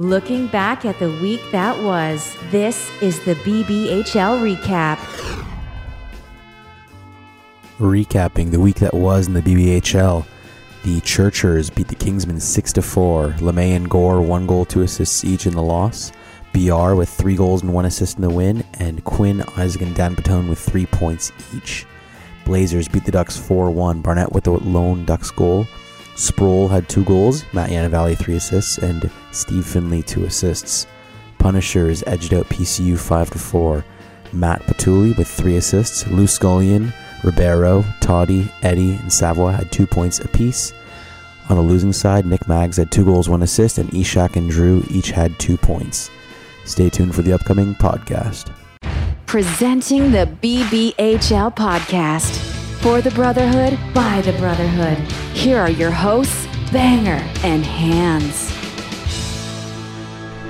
Looking back at the week that was, this is the BBHL recap. Recapping the week that was in the BBHL, the Churchers beat the Kingsmen 6 to 4. LeMay and Gore, one goal, two assists each in the loss. BR with three goals and one assist in the win, and Quinn, Isaac, and Dan Patone with three points each. Blazers beat the Ducks 4 1. Barnett with the lone Ducks goal. Sproul had two goals, Matt Yanavali three assists, and Steve Finley two assists. Punishers edged out PCU 5 to 4. Matt Patuli with three assists. Lou Scullion, Ribeiro, Toddy, Eddie, and Savoy had two points apiece. On the losing side, Nick Maggs had two goals, one assist, and Ishak and Drew each had two points. Stay tuned for the upcoming podcast. Presenting the BBHL podcast. For the Brotherhood, by the Brotherhood. Here are your hosts, Banger and Hands.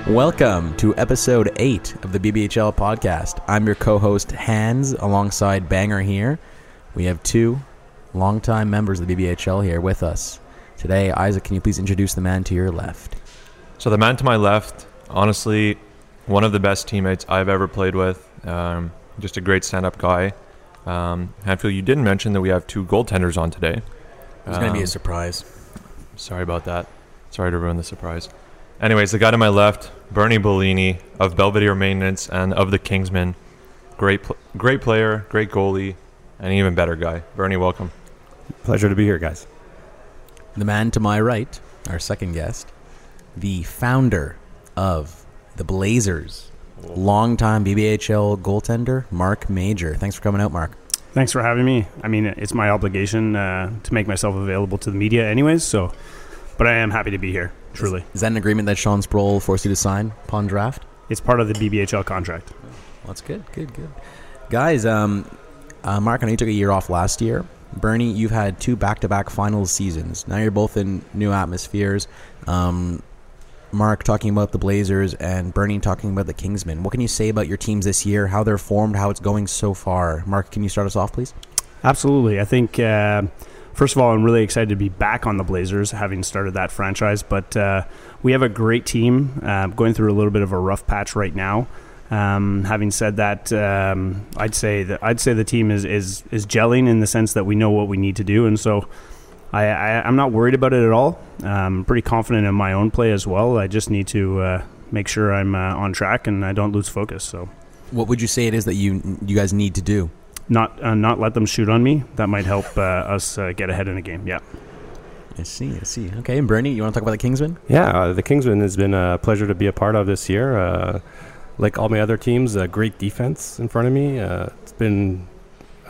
Welcome to episode 8 of the BBHL podcast. I'm your co host, Hands, alongside Banger here. We have two longtime members of the BBHL here with us. Today, Isaac, can you please introduce the man to your left? So the man to my left, honestly, one of the best teammates I've ever played with. Um, just a great stand-up guy. Um, Hanfield, you didn't mention that we have two goaltenders on today. It's going to be a Um, surprise. Sorry about that. Sorry to ruin the surprise. Anyways, the guy to my left, Bernie Bellini of Belvedere Maintenance and of the Kingsmen. Great, pl- great player, great goalie, and even better guy. Bernie, welcome. Pleasure to be here, guys. The man to my right, our second guest, the founder of the Blazers, longtime BBHL goaltender, Mark Major. Thanks for coming out, Mark. Thanks for having me. I mean, it's my obligation uh, to make myself available to the media, anyways. So, but I am happy to be here. Truly, Is that an agreement that Sean Sproul forced you to sign upon draft? it's part of the BBHL contract. Well, that's good, good, good. Guys, um, uh, Mark, I know you took a year off last year. Bernie, you've had two back-to-back finals seasons. Now you're both in new atmospheres. Um, Mark talking about the Blazers and Bernie talking about the Kingsmen. What can you say about your teams this year? How they're formed? How it's going so far? Mark, can you start us off, please? Absolutely. I think, uh, first of all, I'm really excited to be back on the Blazers, having started that franchise. But uh, we have a great team uh, going through a little bit of a rough patch right now. Um, having said that, um, I'd say that I'd say the team is, is is gelling in the sense that we know what we need to do, and so I, I, I'm not worried about it at all. I'm pretty confident in my own play as well. I just need to uh, make sure I'm uh, on track and I don't lose focus. So What would you say it is that you you guys need to do? not uh, not let them shoot on me. That might help uh, us uh, get ahead in the game. Yeah. I see, I see. Okay, and Bernie, you want to talk about the Kingsmen? Yeah, uh, the Kingsmen has been a pleasure to be a part of this year. Uh, like all my other teams, a great defense in front of me. Uh, it's been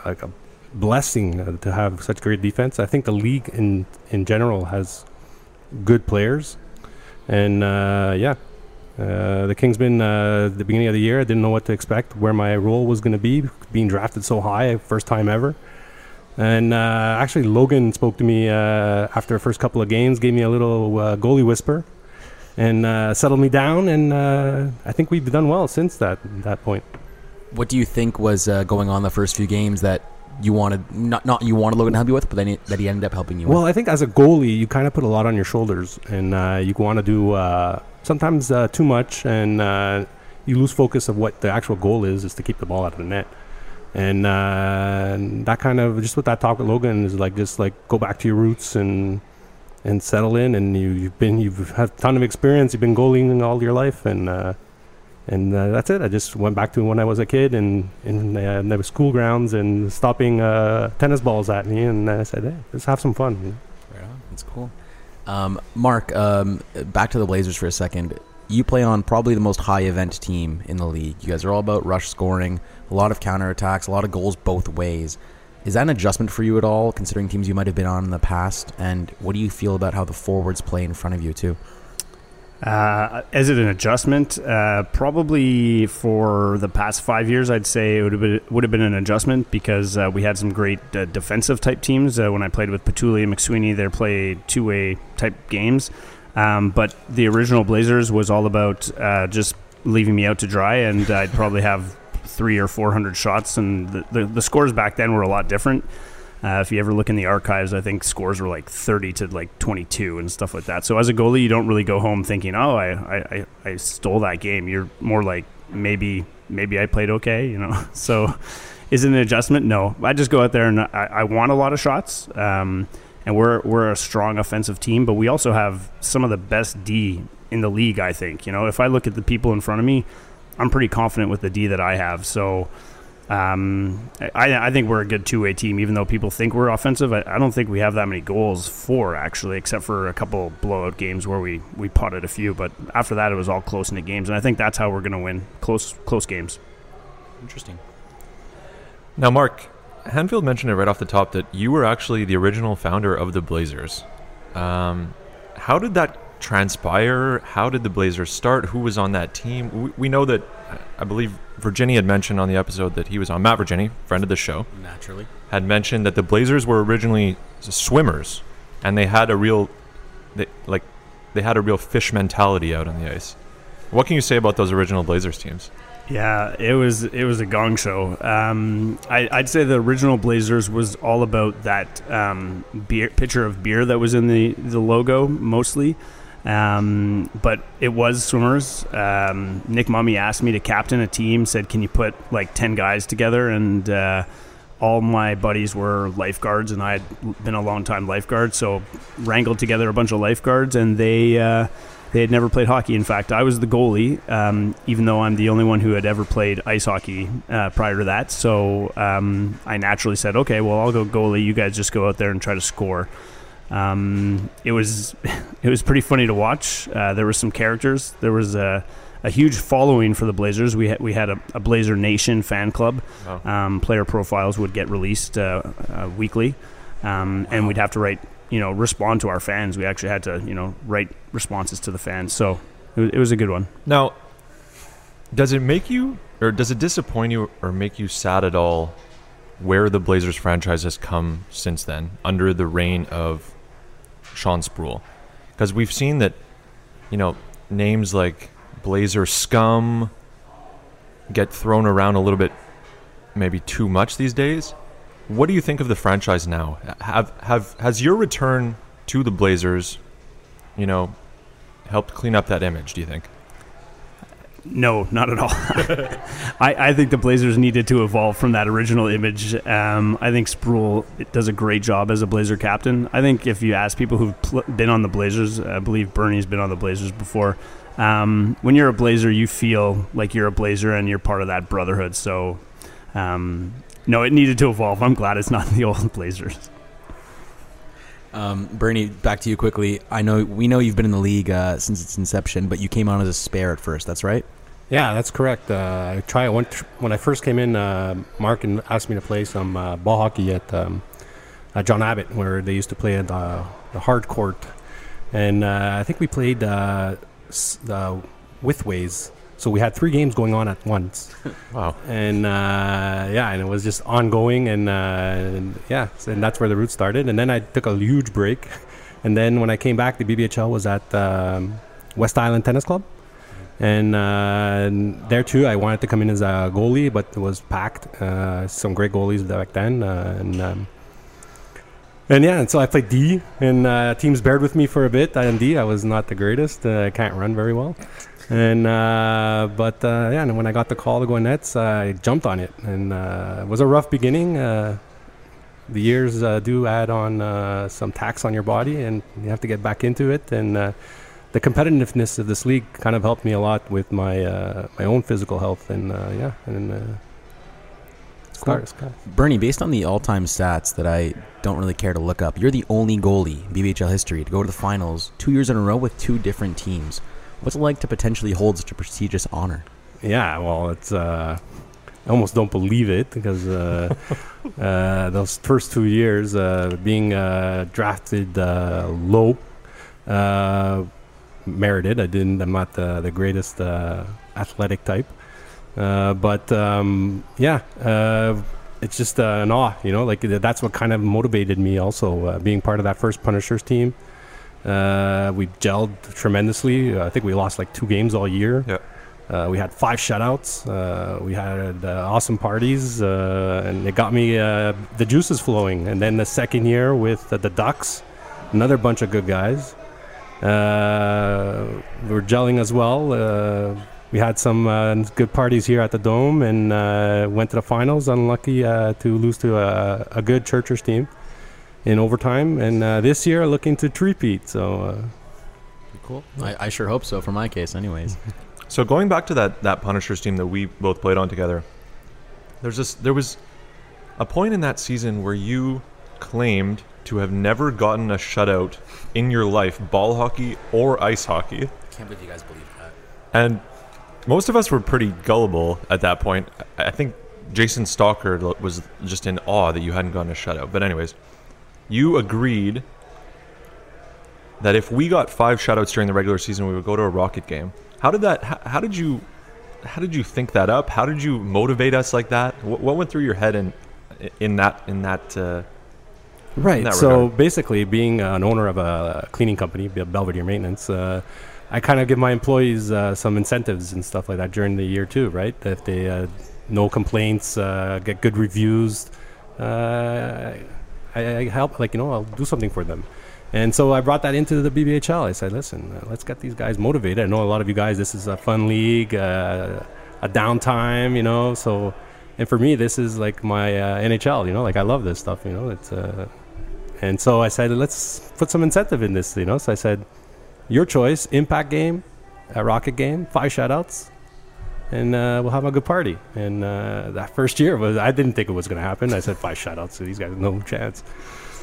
like a blessing uh, to have such great defense. I think the league in in general has good players, and uh, yeah, uh, the Kingsmen. Uh, the beginning of the year, I didn't know what to expect, where my role was going to be, being drafted so high, first time ever. And uh, actually, Logan spoke to me uh, after the first couple of games, gave me a little goalie whisper, and settled me down. And I think we've done well since that that point. What do you think was going on the first few games that you wanted not not you wanted Logan to help you with, but then he, that he ended up helping you Well, with? I think as a goalie, you kind of put a lot on your shoulders, and uh, you want to do uh, sometimes uh, too much, and uh, you lose focus of what the actual goal is, is to keep the ball out of the net. And, uh, and that kind of just with that talk with Logan is like just like go back to your roots and and settle in. And you, you've been you've had a ton of experience. You've been goaling all your life, and uh, and uh, that's it. I just went back to when I was a kid and in uh, the school grounds and stopping uh, tennis balls at me, and I said, "Hey, let's have some fun." On. That's cool. Um, Mark, um, back to the Blazers for a second. You play on probably the most high event team in the league. You guys are all about rush scoring, a lot of counterattacks, a lot of goals both ways. Is that an adjustment for you at all, considering teams you might have been on in the past? And what do you feel about how the forwards play in front of you, too? Uh, is it an adjustment? Uh, probably for the past five years, I'd say it would have been, would have been an adjustment because uh, we had some great uh, defensive type teams. Uh, when I played with Patuli and McSweeney, they played two way type games. Um, but the original Blazers was all about uh, just leaving me out to dry, and I'd probably have three or four hundred shots, and the, the, the scores back then were a lot different. Uh, if you ever look in the archives, I think scores were like 30 to like 22 and stuff like that. So as a goalie, you don't really go home thinking, "Oh, I I, I stole that game." You're more like maybe maybe I played okay, you know. So is it an adjustment? No, I just go out there and I, I want a lot of shots. Um, and we're we're a strong offensive team, but we also have some of the best D in the league. I think you know if I look at the people in front of me, I'm pretty confident with the D that I have. So um, I, I think we're a good two way team, even though people think we're offensive. I, I, don't think we have that many goals for actually, except for a couple blowout games where we we potted a few. But after that, it was all close in the games, and I think that's how we're going to win close close games. Interesting. Now, Mark, Hanfield mentioned it right off the top that you were actually the original founder of the Blazers. Um, how did that transpire? How did the Blazers start? Who was on that team? We, we know that I believe Virginia had mentioned on the episode that he was on. Matt Virginia, friend of the show, naturally had mentioned that the Blazers were originally swimmers, and they had a real, they, like, they had a real fish mentality out on the ice. What can you say about those original Blazers teams? Yeah, it was it was a gong show. Um, I, would say the original Blazers was all about that um, beer picture of beer that was in the the logo mostly. Um, but it was swimmers. Um, Nick Mummy asked me to captain a team. Said, "Can you put like ten guys together?" And uh, all my buddies were lifeguards, and I had been a long time lifeguard, so wrangled together a bunch of lifeguards, and they. Uh, they had never played hockey. In fact, I was the goalie, um, even though I'm the only one who had ever played ice hockey uh, prior to that. So um, I naturally said, okay, well, I'll go goalie. You guys just go out there and try to score. Um, it was it was pretty funny to watch. Uh, there were some characters. There was a, a huge following for the Blazers. We had we had a, a Blazer Nation fan club. Wow. Um, player profiles would get released uh, uh, weekly, um, and we'd have to write you know respond to our fans. We actually had to you know write responses to the fans. So it was, it was a good one. Now, does it make you or does it disappoint you or make you sad at all where the Blazers franchise has come since then under the reign of Sean Sproul? Because we've seen that you know names like Blazer scum get thrown around a little bit maybe too much these days. What do you think of the franchise now? Have have has your return to the Blazers, you know, helped clean up that image? Do you think? No, not at all. I, I think the Blazers needed to evolve from that original image. Um, I think Sproul does a great job as a Blazer captain. I think if you ask people who've pl- been on the Blazers, I believe Bernie's been on the Blazers before. Um, when you're a Blazer, you feel like you're a Blazer and you're part of that brotherhood. So um, no, it needed to evolve. I'm glad it's not the old Blazers. Um, Bernie, back to you quickly. I know we know you've been in the league uh, since its inception, but you came on as a spare at first. That's right. Yeah, that's correct. Uh, I try when, when I first came in. Uh, Mark asked me to play some uh, ball hockey at um, John Abbott, where they used to play at the, the hard court, and uh, I think we played uh, the Wythways so we had three games going on at once. wow. And uh, yeah, and it was just ongoing, and, uh, and yeah, and that's where the roots started. And then I took a huge break, and then when I came back, the BBHL was at um, West Island Tennis Club. And, uh, and, there too, I wanted to come in as a goalie, but it was packed. Uh, some great goalies back then, uh, and um, and yeah, and so I played D, and uh, teams bared with me for a bit. In D, I was not the greatest. I can't run very well. And uh, but uh, yeah, and when I got the call to go Nets, uh, I jumped on it, and uh, it was a rough beginning. Uh, the years uh, do add on some tax on your body, and you have to get back into it. And the competitiveness of this league kind of helped me a lot with my my own physical health, and yeah, and. Cool. Bernie, based on the all-time stats that I don't really care to look up, you're the only goalie in BBHL history to go to the finals two years in a row with two different teams. What's it like to potentially hold such a prestigious honor? Yeah, well, it's. Uh, I almost don't believe it because uh, uh, those first two years, uh, being uh, drafted uh, low, merited. I didn't. I'm not the, the greatest athletic type, but um, yeah, it's just an awe. You know, like that's what kind of motivated me. Also, being part of that first Punishers team. Uh, we gelled tremendously. Uh, I think we lost like two games all year. Yeah. Uh, we had five shutouts. Uh, we had uh, awesome parties, uh, and it got me uh, the juices flowing. And then the second year with the Ducks, another bunch of good guys. Uh, we're gelling as well. Uh, we had some uh, good parties here at the Dome and uh, went to the finals. Unlucky uh, to lose to a, a good Churchers team in overtime. And uh, this year, looking to repeat. So uh, Cool. I, I sure hope so for my case, anyways. So going back to that that Punishers team that we both played on together, there's this there was a point in that season where you claimed to have never gotten a shutout in your life, ball hockey or ice hockey. Can't believe you guys believe that. And most of us were pretty gullible at that point. I I think Jason Stalker was just in awe that you hadn't gotten a shutout. But anyways, you agreed that if we got five shutouts during the regular season, we would go to a Rocket game. How did that? How, how did you? How did you think that up? How did you motivate us like that? What, what went through your head in in that in that? Uh, Right. So regard. basically, being an owner of a cleaning company, Belvedere Maintenance, uh, I kind of give my employees uh, some incentives and stuff like that during the year too. Right. If they uh, no complaints, uh, get good reviews, uh, I, I help. Like you know, I'll do something for them. And so I brought that into the BBHL. I said, listen, uh, let's get these guys motivated. I know a lot of you guys, this is a fun league, uh, a downtime, you know. So, and for me, this is like my uh, NHL, you know. Like I love this stuff, you know. It's uh, and so I said, let's put some incentive in this, you know. So I said, your choice, impact game, a rocket game, five shutouts, and uh, we'll have a good party. And uh, that first year was, I didn't think it was going to happen. I said five shutouts, so these guys no chance,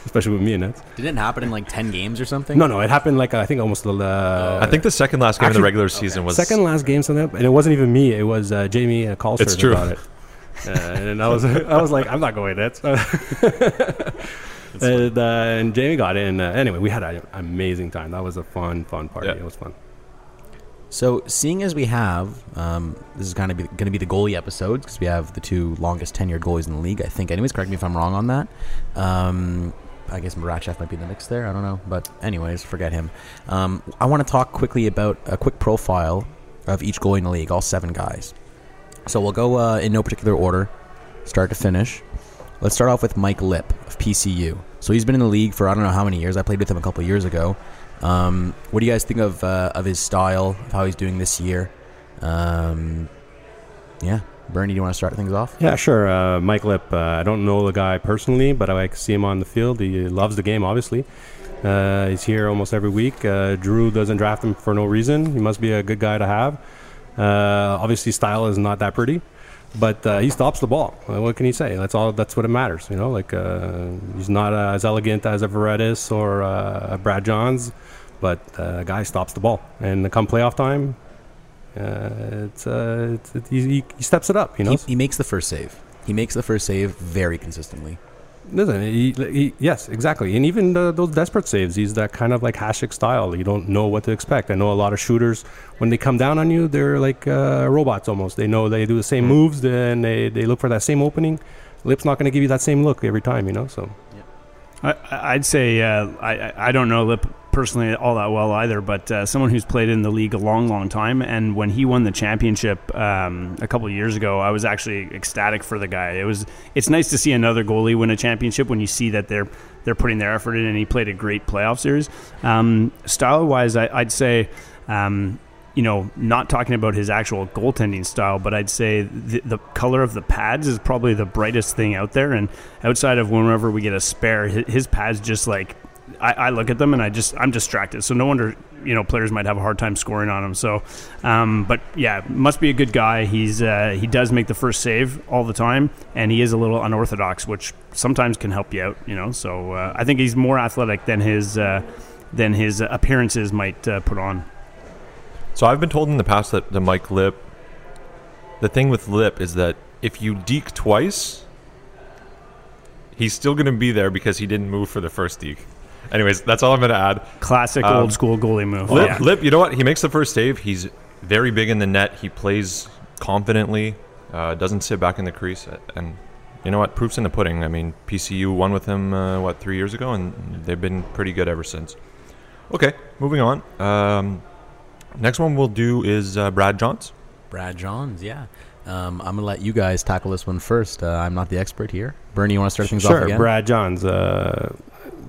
especially with me and it. Did it happen in like 10 games or something? No, no, it happened like I think almost the uh, I think the second last game of the Actually- regular season was second last game, something, and it wasn't even me. It was uh, Jamie uh, Calster It's true. about it. Uh, and I was, I was like, I'm not going. That's. and, uh, and Jamie got in. Uh, anyway, we had an amazing time. That was a fun, fun party. Yeah. It was fun. So, seeing as we have, um, this is kind of going to be the goalie episodes because we have the two longest tenured goalies in the league, I think. Anyways, correct me if I'm wrong on that. Um, I guess Marachev might be in the mix there. I don't know. But, anyways, forget him. Um, I want to talk quickly about a quick profile of each goalie in the league, all seven guys. So, we'll go uh, in no particular order, start to finish. Let's start off with Mike Lip of PCU. So, he's been in the league for I don't know how many years. I played with him a couple years ago. Um, what do you guys think of uh, of his style, of how he's doing this year? Um, yeah, Bernie, do you want to start things off? Yeah, sure. Uh, Mike Lip. Uh, I don't know the guy personally, but I like to see him on the field. He loves the game, obviously. Uh, he's here almost every week. Uh, Drew doesn't draft him for no reason. He must be a good guy to have. Uh, obviously, style is not that pretty, but uh, he stops the ball. What can he say? That's all. That's what it matters. You know, like uh, he's not uh, as elegant as a Veredis or uh, a Brad Johns, but uh, a guy stops the ball. And come playoff time, uh, it's, it's it, he, he steps it up. You know, He, he makes the first save. He makes the first save very consistently. Listen, he, he, yes, exactly, and even the, those desperate saves, he's that kind of like Hasek style. You don't know what to expect. I know a lot of shooters when they come down on you, they're like uh, robots almost. They know they do the same moves, then they, they look for that same opening. Lip's not going to give you that same look every time, you know. So I, I'd say uh, I- I don't know Lip personally all that well either, but uh, someone who's played in the league a long, long time. And when he won the championship um, a couple years ago, I was actually ecstatic for the guy. It was it's nice to see another goalie win a championship when you see that they're they're putting their effort in, and he played a great playoff series. Um, style wise, I, I'd say. Um, you know, not talking about his actual goaltending style, but I'd say the, the color of the pads is probably the brightest thing out there. And outside of whenever we get a spare, his pads just like I, I look at them and I just I'm distracted. So no wonder you know players might have a hard time scoring on him. So, um, but yeah, must be a good guy. He's uh, he does make the first save all the time, and he is a little unorthodox, which sometimes can help you out. You know, so uh, I think he's more athletic than his uh, than his appearances might uh, put on. So I've been told in the past that the Mike Lip, the thing with Lip is that if you deke twice, he's still going to be there because he didn't move for the first deke. Anyways, that's all I'm going to add. Classic Um, old school goalie move. Lip, Yeah. Lip, you know what? He makes the first save. He's very big in the net. He plays confidently. Uh, doesn't sit back in the crease, and you know what? Proof's in the pudding. I mean, PCU won with him uh, what three years ago, and they've been pretty good ever since. Okay, moving on. Um, next one we'll do is uh, Brad Johns. Brad Johns, yeah. Um, I'm gonna let you guys tackle this one first. Uh, I'm not the expert here. Bernie, you want to start things off Sure. Brad Johns.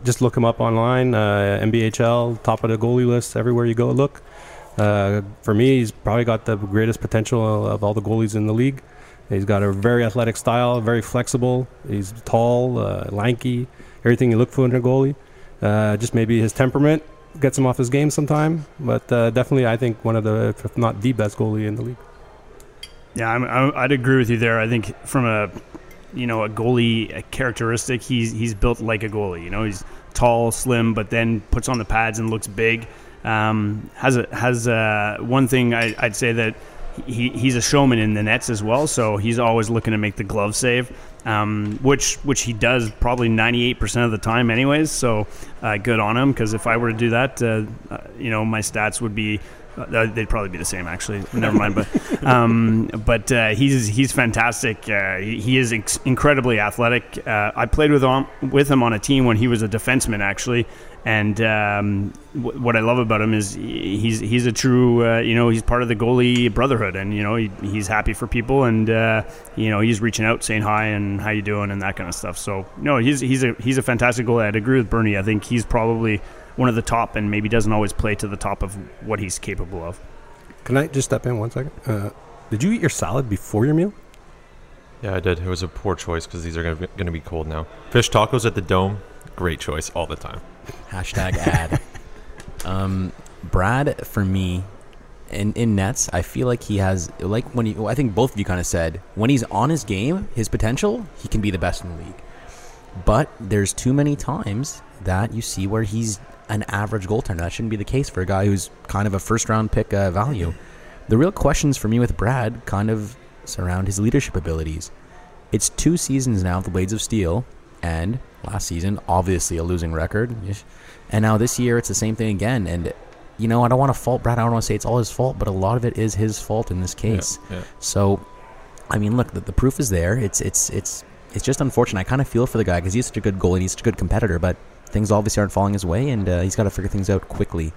Just look him up online. Uh, NBHL, top of the goalie list everywhere you go. Look. Uh, for me, he's probably got the greatest potential of all the goalies in the league. He's got a very athletic style, very flexible. He's tall, uh, lanky, everything you look for in a goalie. Uh, just maybe his temperament gets him off his game sometime, but uh, definitely I think one of the, if not the best goalie in the league. Yeah, I'm, I'd agree with you there. I think from a you know a goalie characteristic, he's he's built like a goalie. You know, he's tall, slim, but then puts on the pads and looks big. Um, has a, has a, one thing I, I'd say that he, he's a showman in the nets as well. So he's always looking to make the glove save, um, which which he does probably 98% of the time, anyways. So uh, good on him because if I were to do that, uh, uh, you know, my stats would be uh, they'd probably be the same actually. Never mind, but um, but uh, he's he's fantastic. Uh, he, is ex- incredibly athletic. Uh, I played with him with him on a team when he was a defenseman actually, and um, w- what I love about him is he's he's a true uh, you know he's part of the goalie brotherhood, and you know he, he's happy for people, and uh, you know he's reaching out, saying hi and how you doing and that kind of stuff. So no, he's he's a he's a fantastic goalie. I'd agree with Bernie. I think he's probably one of the top, and maybe doesn't always play to the top of what he's capable of. Can I just step in one second? Uh, did you eat your salad before your meal? Yeah, I did. It was a poor choice because these are going to be cold now. Fish tacos at the Dome, great choice all the time. Hashtag ad. um, Brad, for me, in in nets, I feel like he has like when he. well, I think both of you kind of said when he's on his game, his potential, he can be the best in the league. But there's too many times that you see where he's an average goaltender. That shouldn't be the case for a guy who's kind of a first round pick uh, value. The real questions for me with Brad kind of surround his leadership abilities. It's two seasons now of the Blades of Steel, and last season, obviously a losing record. And now this year, it's the same thing again. And, you know, I don't want to fault Brad. I don't want to say it's all his fault, but a lot of it is his fault in this case. Yeah, yeah. So, I mean, look, the, the proof is there. It's it's it's it's just unfortunate. I kind of feel for the guy because he's such a good goalie, and he's such a good competitor, but things obviously aren't falling his way, and uh, he's got to figure things out quickly.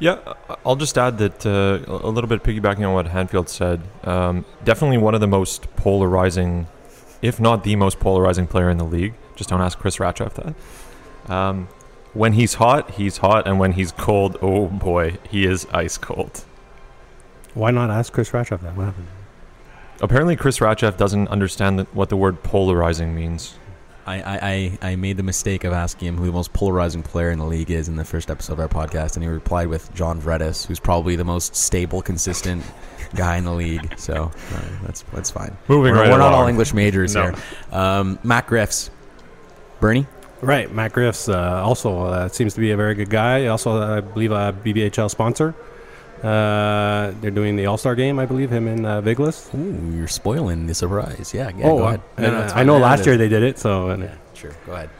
Yeah, I- I'll just add that uh, a little bit piggybacking on what Hanfield said. Um, definitely one of the most polarizing, if not the most polarizing player in the league. Just don't ask Chris Ratcheff that. Um, when he's hot, he's hot, and when he's cold, oh boy, he is ice cold. Why not ask Chris Ratcheff that? What happened? Apparently, Chris Ratcheff doesn't understand that- what the word polarizing means. I, I, I, I made the mistake of asking him who the most polarizing player in the league is in the first episode of our podcast, and he replied with John Vredis, who's probably the most stable, consistent guy in the league. So uh, that's that's fine. Moving we're, right we're not all. English majors No. here. Um, Matt Griffs, Bernie. Right, Matt Griff's uh, also uh, seems to be a very good guy. Also, I believe a BBHL sponsor. Uh, they're doing the All Star game, I believe, him in uh, Viglis. Ooh, you're spoiling the surprise. Yeah, yeah. oh, go ahead. and, uh, it's I know last year they did it. So, and, Yeah, sure. Go ahead.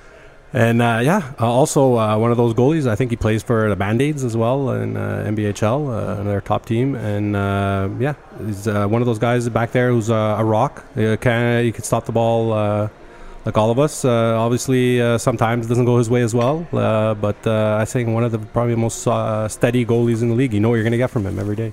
and uh, yeah, uh, also uh, one of those goalies. I think he plays for the Band Aids as well in uh, NBHL, uh, another top team. And uh, yeah, he's uh, one of those guys back there who's uh, a rock. Can he can stop the ball. Like all of us, uh, obviously, uh, sometimes it doesn't go his way as well. Uh, but uh, I think one of the probably most uh, steady goalies in the league. You know what you're going to get from him every day.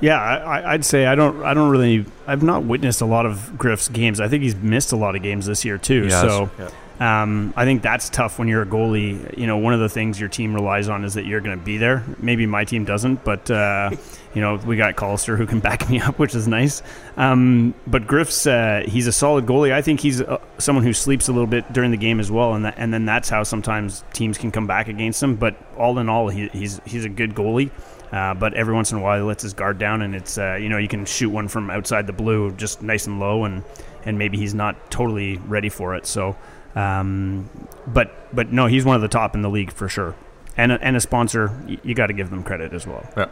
Yeah, I, I- I'd say I don't. I don't really. I've not witnessed a lot of Griff's games. I think he's missed a lot of games this year too. Yes. So Yeah. Um, I think that's tough when you're a goalie. You know, one of the things your team relies on is that you're going to be there. Maybe my team doesn't, but uh, you know we got Collister who can back me up, which is nice. Um, but Griff's uh, he's a solid goalie. I think he's uh, someone who sleeps a little bit during the game as well, and that, and then that's how sometimes teams can come back against him. But all in all, he, he's he's a good goalie. Uh, but every once in a while, he lets his guard down, and it's uh, you know you can shoot one from outside the blue, just nice and low, and and maybe he's not totally ready for it. So, um, but but no, he's one of the top in the league for sure, and a, and a sponsor. You, you got to give them credit as well. Yeah.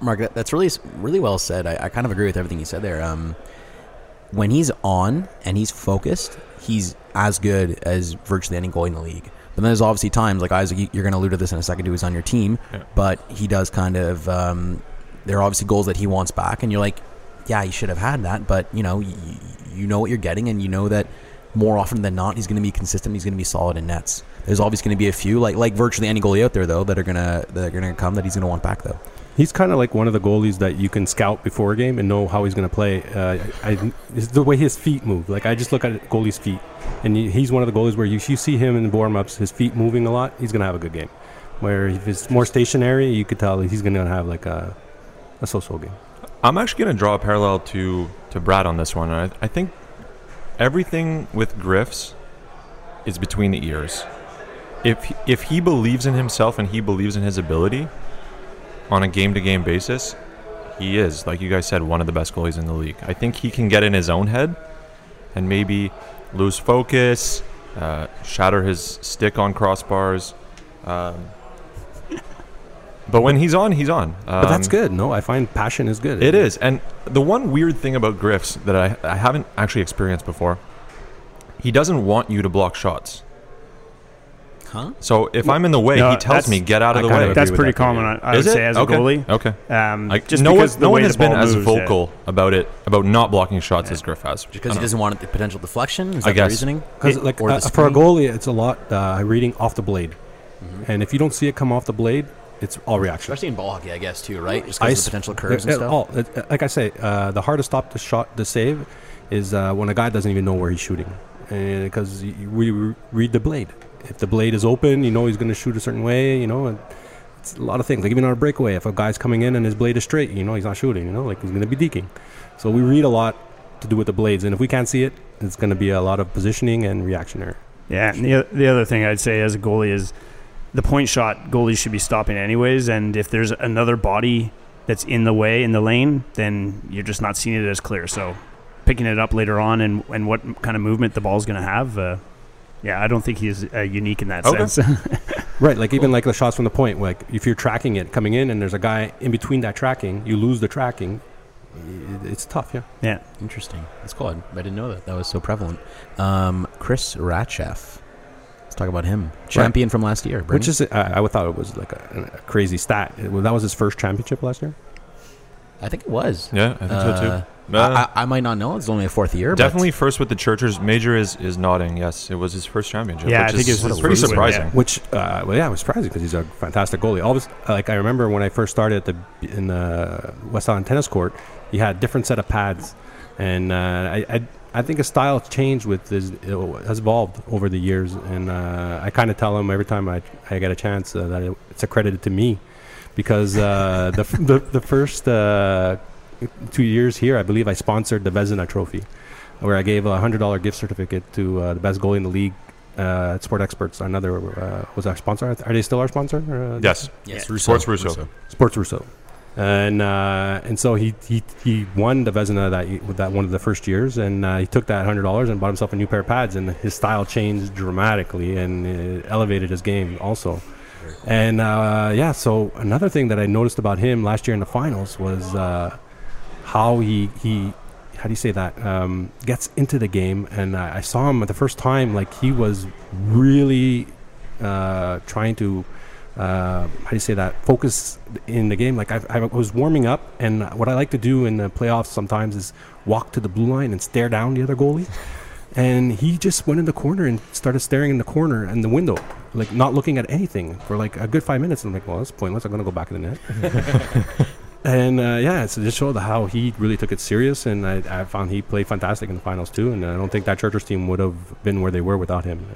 Mark, that, that's really really well said. I, I kind of agree with everything you said there. Um, when he's on and he's focused, he's as good as virtually any goalie in the league. But then there's obviously times like Isaac, you- you're going to allude to this in a second. Who's on your team, Yeah. but he does kind of. Um, there are obviously goals that he wants back, and you're like, yeah, you should have had that. But you know, you, you know what you're getting, and you know that more often than not, he's going to be consistent. He's going to be solid in nets. There's always going to be a few, like like virtually any goalie out there though, that are gonna that are gonna come that he's going to want back though. He's kind of like one of the goalies that you can scout before a game and know how he's going to play. Uh, I, it's the way his feet move. Like I just look at goalies' feet, and he's one of the goalies where you, you see him in warm ups, his feet moving a lot. He's going to have a good game. Where if it's more stationary, you could tell he's going to have like a a so-so game. I'm actually going to draw a parallel to to Brad on this one. I, I think everything with Griff's is between the ears. If if he believes in himself and he believes in his ability on a game to game basis, he is like you guys said one of the best goalies in the league. I think he can get in his own head and maybe lose focus, uh, shatter his stick on crossbars. Um, but when he's on, he's on. But that's Um, good. No, I find passion is good. it is. And the one weird thing about Griff's that I, I haven't actually experienced before, he doesn't want you to block shots. Huh? So if I'm in the way, No, he tells me, get out of I the kinda way. That's pretty that, Daniel. common. I, I Is would it? say as a okay. goalie. Okay. Um, Like, just no because one, no one has been as moves, vocal about it, about not blocking shots as Griff has. Because he don't doesn't want the potential deflection. Is I that guess. the reasoning? Because like uh, the for a goalie, it's a lot uh, reading off the blade, Mhm. and if you don't see it come off the blade, it's all reaction. Especially in ball hockey, I guess too, right? Just because of the potential curves and uh, stuff. all- uh, like I say, uh, the hardest stop to shot to save is uh, when a guy doesn't even know where he's shooting, and because we read the blade. If the blade is open, you know he's going to shoot a certain way. You know, and it's a lot of things. Like even on a breakaway, if a guy's coming in and his blade is straight, you know he's not shooting. You know, like he's going to be deking. So we read a lot to do with the blades, and if we can't see it, it's going to be a lot of positioning and reactionary. Yeah, and the, the other thing I'd say as a goalie is the point shot goalies should be stopping anyways. And if there's another body that's in the way in the lane, then you're just not seeing it as clear. So picking it up later on and, and what kind of movement the ball's going to have, uh, yeah, I don't think he's uh, unique in that Okay. sense. Right, like even like the shots from the point, like if you're tracking it coming in and there's a guy in between that tracking, you lose the tracking. It's tough, yeah. yeah. Interesting. That's cool. I I didn't know that. That was so prevalent. Um, Chris Ratchef. Let's talk about him. Champion from last year. Which is, I, I thought it was like a, a crazy stat. It- that was his first championship last year. I think it was. Yeah, I think so Uh, too. Uh, I, I, I might not know. It's only a fourth year. but- definitely first with the Churchers. Major is, is nodding. Yes, it was his first championship. Yeah, which I think is, it was is pretty first surprising. yeah. Which, uh, well, yeah, it was surprising because he's a fantastic goalie. Always, like I remember when I first started at the in the West Island tennis court, he had a different set of pads, and uh, I, I I think his style changed with his it has evolved over the years, and uh, I kind of tell him every time I I get a chance uh, that it, it's accredited to me, because uh, the, f- the the first uh, two years here, I believe I sponsored the Vezina Trophy, where I gave a hundred dollar gift certificate to uh, the best goalie in the league. Uh, Sport Experts, another uh, was our sponsor. Are they still our sponsor? Uh, Yes. Yes, Russo. Sports Russo. Sports Russo, and uh, and so he, he he won the Vezina that that one of the first years, and uh, he took that hundred dollars and bought himself a new pair of pads, and his style changed dramatically and elevated his game also. And uh, yeah, so another thing that I noticed about him last year in the finals was uh, how he he how do you say that? Um, gets into the game, and I, I saw him the first time like he was really uh, trying to uh, how do you say that focus in the game. Like I, I was warming up, and what I like to do in the playoffs sometimes is walk to the blue line and stare down the other goalie. And he just went in the corner and started staring in the corner and the window, like not looking at anything for like a good five minutes. And I'm like, well, that's pointless. I'm gonna go back in the net. and uh, yeah, so just showed how he really took it serious, and I, I found he played fantastic in the finals too. And I don't think that Churchers team would have been where they were without him.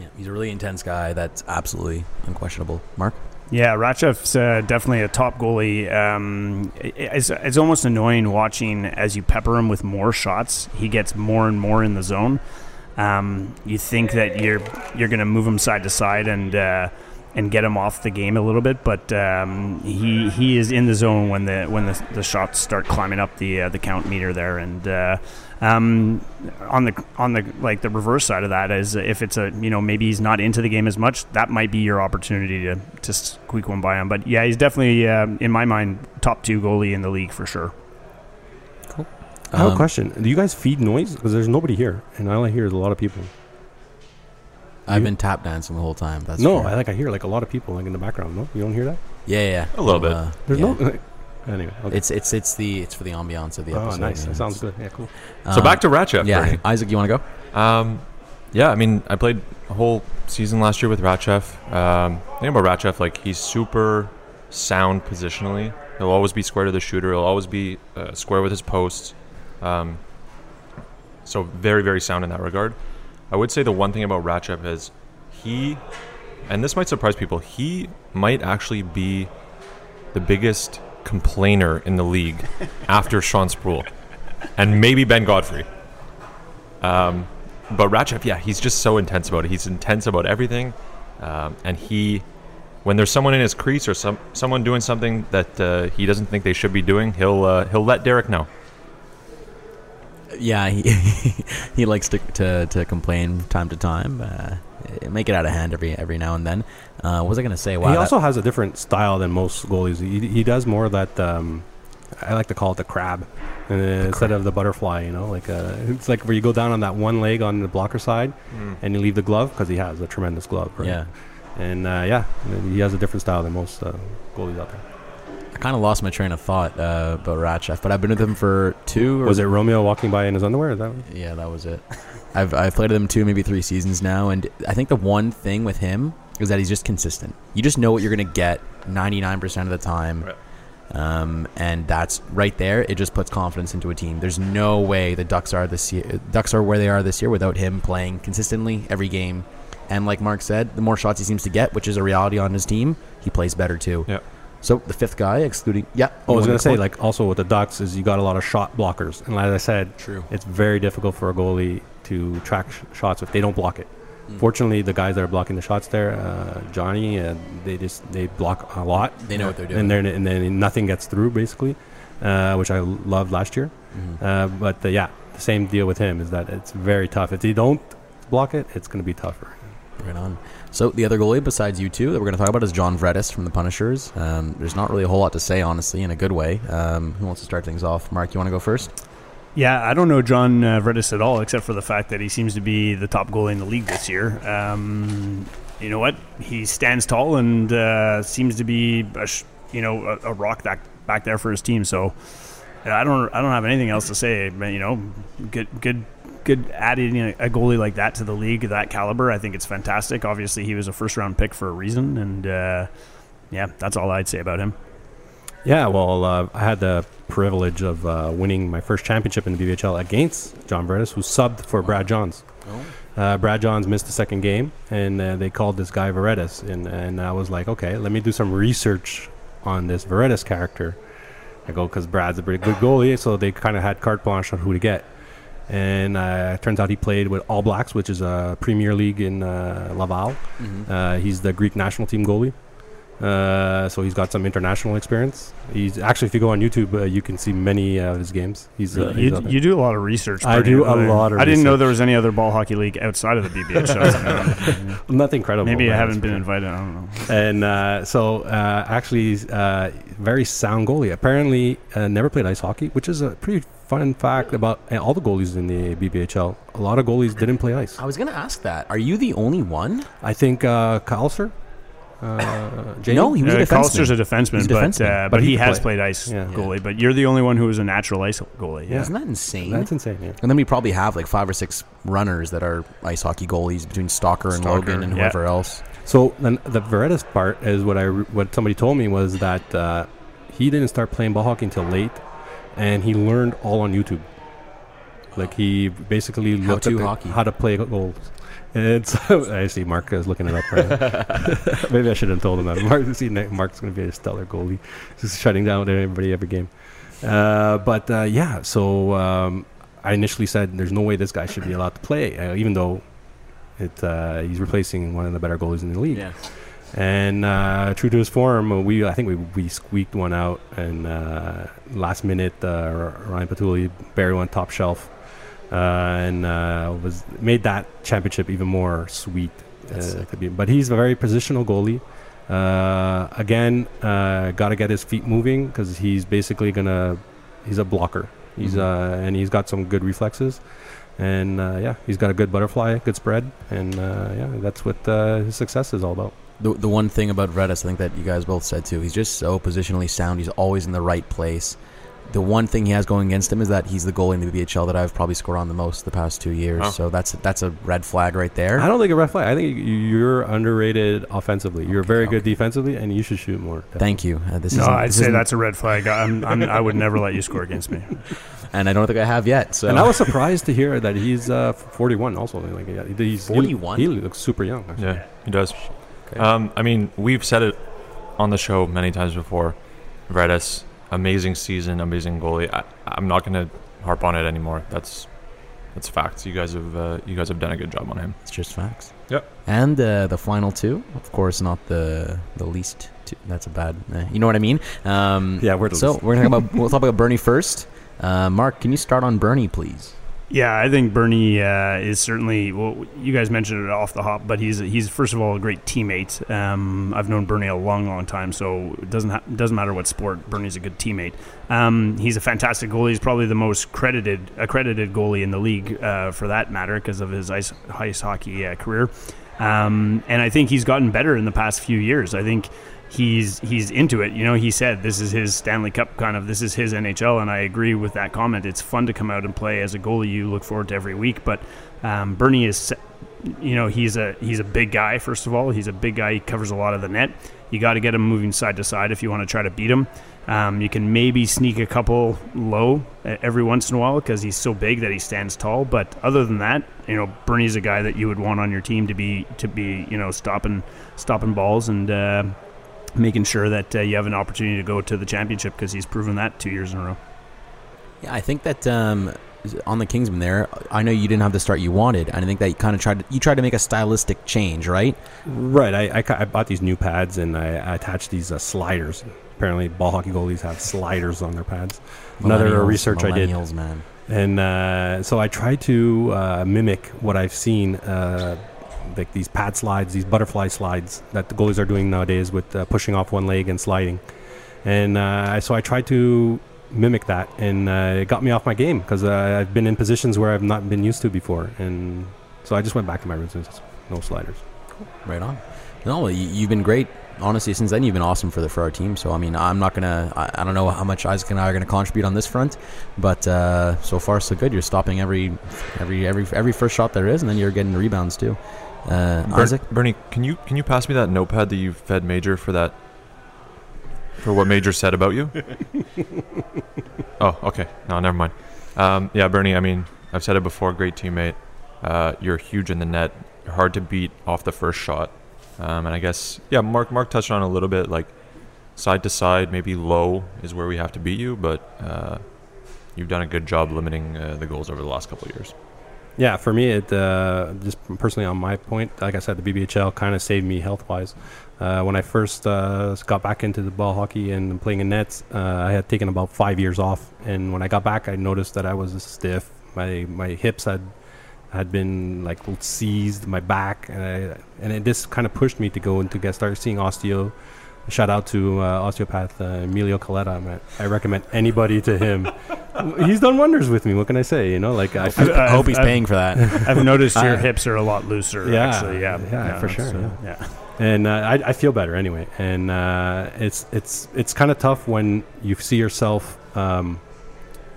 Yeah, he's a really intense guy. That's absolutely unquestionable. Mark. Yeah, Ratchev's uh, definitely a top goalie. Um, it's, it's almost annoying watching as you pepper him with more shots. He gets more and more in the zone. Um, you think that you're you're going to move him side to side and uh, and get him off the game a little bit, but um, he he is in the zone when the when the, the shots start climbing up the uh, the count meter there. And uh, um, on the on the like the reverse side of that is if it's a you know maybe he's not into the game as much, that might be your opportunity to to squeak one by him. But yeah, he's definitely uh, in my mind top two goalie in the league for sure. Cool. I have a Um, question: Do you guys feed noise? Because there's nobody here, and all I hear is a lot of people. I've You- been tap dancing the whole time. That's no, fair. I like I hear like a lot of people like in the background. No, you don't hear that? yeah, yeah, A little bit. Uh, There's yeah. no. Anyway, okay. It's it's it's the it's for the ambiance of the episode. oh, episode. nice. That sounds good. Yeah, cool. So Um, back to Ratchef. yeah, Bernie. Isaac, you want to go? Um, yeah, I mean, I played a whole season last year with Ratchef. Um, the thing about Ratchef, like he's super sound positionally. He'll always be square to the shooter. He'll always be uh, square with his posts. Um, so very, very sound in that regard. I would say the one thing about Ratchef is he, and this might surprise people, he might actually be the biggest complainer in the league after Sean Sproul and maybe Ben Godfrey. Um, but Ratchef, yeah, he's just so intense about it. He's intense about everything, um, and he, when there's someone in his crease or some someone doing something that uh, he doesn't think they should be doing, he'll uh, he'll let Derek know. Yeah, he he likes to, to, to complain time to time. Uh, make it out of hand every every now and then. Uh, what was I going to say? Wow, he also has a different style than most goalies. He, he does more of that. Um, I like to call it the crab, uh, instead of the butterfly. You know, like uh, it's like where you go down on that one leg on the blocker side, and you leave the glove because he has a tremendous glove. Right? yeah. and uh, yeah, he has a different style than most uh, goalies out there. I kind of lost my train of thought uh, about Ratchef, but I've been with him for two. Or Was it Romeo walking by in his underwear? Is that Yeah, that was it. I've I've played with him two, maybe three seasons now, and I think the one thing with him is that he's just consistent. You just know what you're gonna get 99% of the time. Right. Um, and that's right there. It just puts confidence into a team. There's no way the Ducks are this year. Ducks are where they are this year without him playing consistently every game. And like Mark said, the more shots he seems to get, which is a reality on his team, he plays better too. Yeah. So the fifth guy, excluding yeah, Oh, I was gonna say, quote? like, also with the Ducks is you got a lot of shot blockers, and as I said, true. it's very difficult for a goalie to track sh- shots if they don't block it. Mm. Fortunately, the guys that are blocking the shots there, uh, Johnny, uh, they just they block a lot. They know what they're doing. and then and then nothing gets through basically, uh, which I loved last year. Mhm. Uh, but uh, yeah, the same deal with him is that it's very tough. If they don't block it, it's going to be tougher. Right on. So the other goalie besides you two that we're going to talk about is John Vredis from the Punishers. Um, there's not really a whole lot to say, honestly, in a good way. Um, who wants to start things off? Mark, you want to go first? Yeah, I don't know John uh, Vredis at all, except for the fact that he seems to be the top goalie in the league this year. Um, you know what? He stands tall and uh, seems to be, a sh- you know, a, a rock back back there for his team. So I don't, I don't have anything else to say. But, you know, good, good, good adding a, a goalie like that to the league that caliber. I think it's fantastic. Obviously, he was a first round pick for a reason, and uh, yeah, that's all I'd say about him. Yeah, well, uh, I had the privilege of uh, winning my first championship in the BBHL against John Vredis, who subbed for Brad Johns. Uh, Brad Johns missed the second game, and uh, they called this guy Veredis, and and I was like, okay, let me do some research on this Veredis character. I go because Brad's a pretty good goalie, so they kind of had carte blanche on who to get. And uh, it turns out he played with All Blacks, which is a Premier League in uh, Laval. Uh, he's the Greek national team goalie. Uh, so he's got some international experience. He's actually, if you go on YouTube, uh, you can see many of his games. He's, uh, he's You, up you do a lot of research. I do a lot of I didn't know there was any other ball hockey league outside of the BBHL. nothing credible. Maybe I haven't been invited. I don't know. And uh, so, uh, actually, he's uh, very sound goalie. Apparently, uh, never played ice hockey, which is a pretty fun fact about uh, all the goalies in the BBHL. A lot of goalies didn't play ice. I was going to ask that. Are you the only one? I think uh, Kalser, uh, Jamie? No, he was Uh, a defenseman. Callister's a defenseman, He's a but uh, but, But he he has play. played ice Yeah. goalie. But you're the only one who is a natural ice goalie. Yeah. Isn't that insane? That's insane. Yeah. and then we probably have like five or six runners that are ice hockey goalies between Stalker and Stalker, Logan and yeah. whoever else. So then the Veredis part is what I what somebody told me was that uh, he didn't start playing ball hockey until late, and he learned all on YouTube. Like he basically How looked to at the- hockey. how to play goals. And so I see Mark is looking it up right now. Maybe I should have told him that. Mark, see, Mark's going to be a stellar goalie, He's shutting down everybody every game. Uh, but uh, yeah, so um, I initially said there's no way this guy should be allowed to play, uh, even though it uh, he's replacing one of the better goalies in the league. Yeah. And uh, true to his form, we I think we, we squeaked one out, and uh, last minute uh, Ryan Patulli buried one top shelf, and uh, was made that championship even more sweet. Uh, be, but he's a very positional goalie. Uh, again, uh, got to get his feet moving because he's basically gonna he's a blocker. He's Mhm. uh, and he's got some good reflexes. And uh, yeah, he's got a good butterfly, good spread, and uh, yeah, that's what uh, his success is all about. The, the one thing about Redis, I think that you guys both said too, he's just so positionally sound. He's always in the right place. The one thing he has going against him is that he's the goalie in the BBHL that I've probably scored on the most the past two years. Oh. So that's that's a red flag right there. I don't think a red flag. I think you're underrated offensively. You're very good defensively, and you should shoot more. Thank you. Uh, this No, I'd this say that's a red flag. I'm, I'm, I would never let you score against me. and I don't think I have yet. So And I was surprised to hear that he's uh, 41 also. Like yeah, he's 41? He, he looks super young. actually. Yeah, he does. Um, I mean, we've said it on the show many times before. Redis, amazing season, amazing goalie. I, I'm not going to harp on it anymore. That's that's facts. You guys have uh, you guys have done a good job on him. It's just facts. Yep. And uh, the final two, of course, not the the least. Two. That's a bad. eh, you know what I mean? Um, Yeah, we're the so least. we're gonna talk about. We'll talk about Bernie first. Uh, Mark, can you start on Bernie, please? Yeah, I think Bernie uh, is certainly. Well, you guys mentioned it off the hop, but he's he's first of all a great teammate. Um, I've known Bernie a long, long time, so it doesn't ha- doesn't matter what sport. Bernie's a good teammate. Um, he's a fantastic goalie. He's probably the most credited accredited goalie in the league, uh, for that matter, because of his ice ice hockey uh, career. Um, and I think he's gotten better in the past few years. I think he's he's into it. You know, he said this is his Stanley Cup kind of this is his NHL, and I agree with that comment. It's fun to come out and play as a goalie. You look forward to every week, but um, Bernie is, you know, he's a he's a big guy. First of all, he's a big guy. He covers a lot of the net. You got to get him moving side to side if you want to try to beat him. Um, you can maybe sneak a couple low uh, every once in a while because he's so big that he stands tall. But other than that, you know, Bernie's a guy that you would want on your team to be to be you know stopping stopping balls and uh, making sure that uh, you have an opportunity to go to the championship because he's proven that two years in a row. Yeah, I think that um, on the Kingsmen there, I know you didn't have the start you wanted, and I think that you kind of tried to, you tried to make a stylistic change, right? Right. I, I, ca- I bought these new pads and I, I attached these uh, sliders. Apparently, ball hockey goalies have sliders on their pads. Another research I did. millennials, man. And uh, so I tried to uh, mimic what I've seen, uh, like these pad slides, these butterfly slides that the goalies are doing nowadays with uh, pushing off one leg and sliding. And uh, so I tried to mimic that, and uh, it got me off my game because uh, I've been in positions where I've not been used to before. And so I just went back to my roots, and no sliders. Right on. No, you, you've been great. Honestly, since then you've been awesome for the for our team. So I mean, I'm not gonna. I, I don't know how much Isaac and I are gonna contribute on this front, but uh, so far so good. You're stopping every every every every first shot there is, and then you're getting the rebounds too. Uh, Ber- Isaac, Bernie, can you can you pass me that notepad that you fed Major for that for what Major said about you? oh, okay. No, never mind. Um, yeah, Bernie. I mean, I've said it before. Great teammate. Uh, you're huge in the net. You're hard to beat off the first shot. Um, and I guess yeah, Mark Mark touched on it a little bit. Like side to side, maybe low is where we have to beat you, but uh, you've done a good job limiting uh, the goals over the last couple of years. Yeah, for me, it uh, just personally on my point, like I said, the BBHL kind of saved me health wise. Uh, when I first uh, got back into the ball hockey and playing in nets, uh, I had taken about five years off, and when I got back, I noticed that I was stiff. My my hips had had been like seized, my back, and I, and it just kind of pushed me to go into get start seeing osteo. Shout out to uh, osteopath uh, Emilio Coletta. Man. I recommend anybody to him. He's done wonders with me. What can I say? You know, like I feel, I hope he's I've- paying for that. I've noticed your Uh, hips are a lot looser. yeah, actually, yeah, yeah, for sure, uh, yeah. yeah. and uh, I, I feel better anyway. And uh, it's it's it's kind of tough when you see yourself um,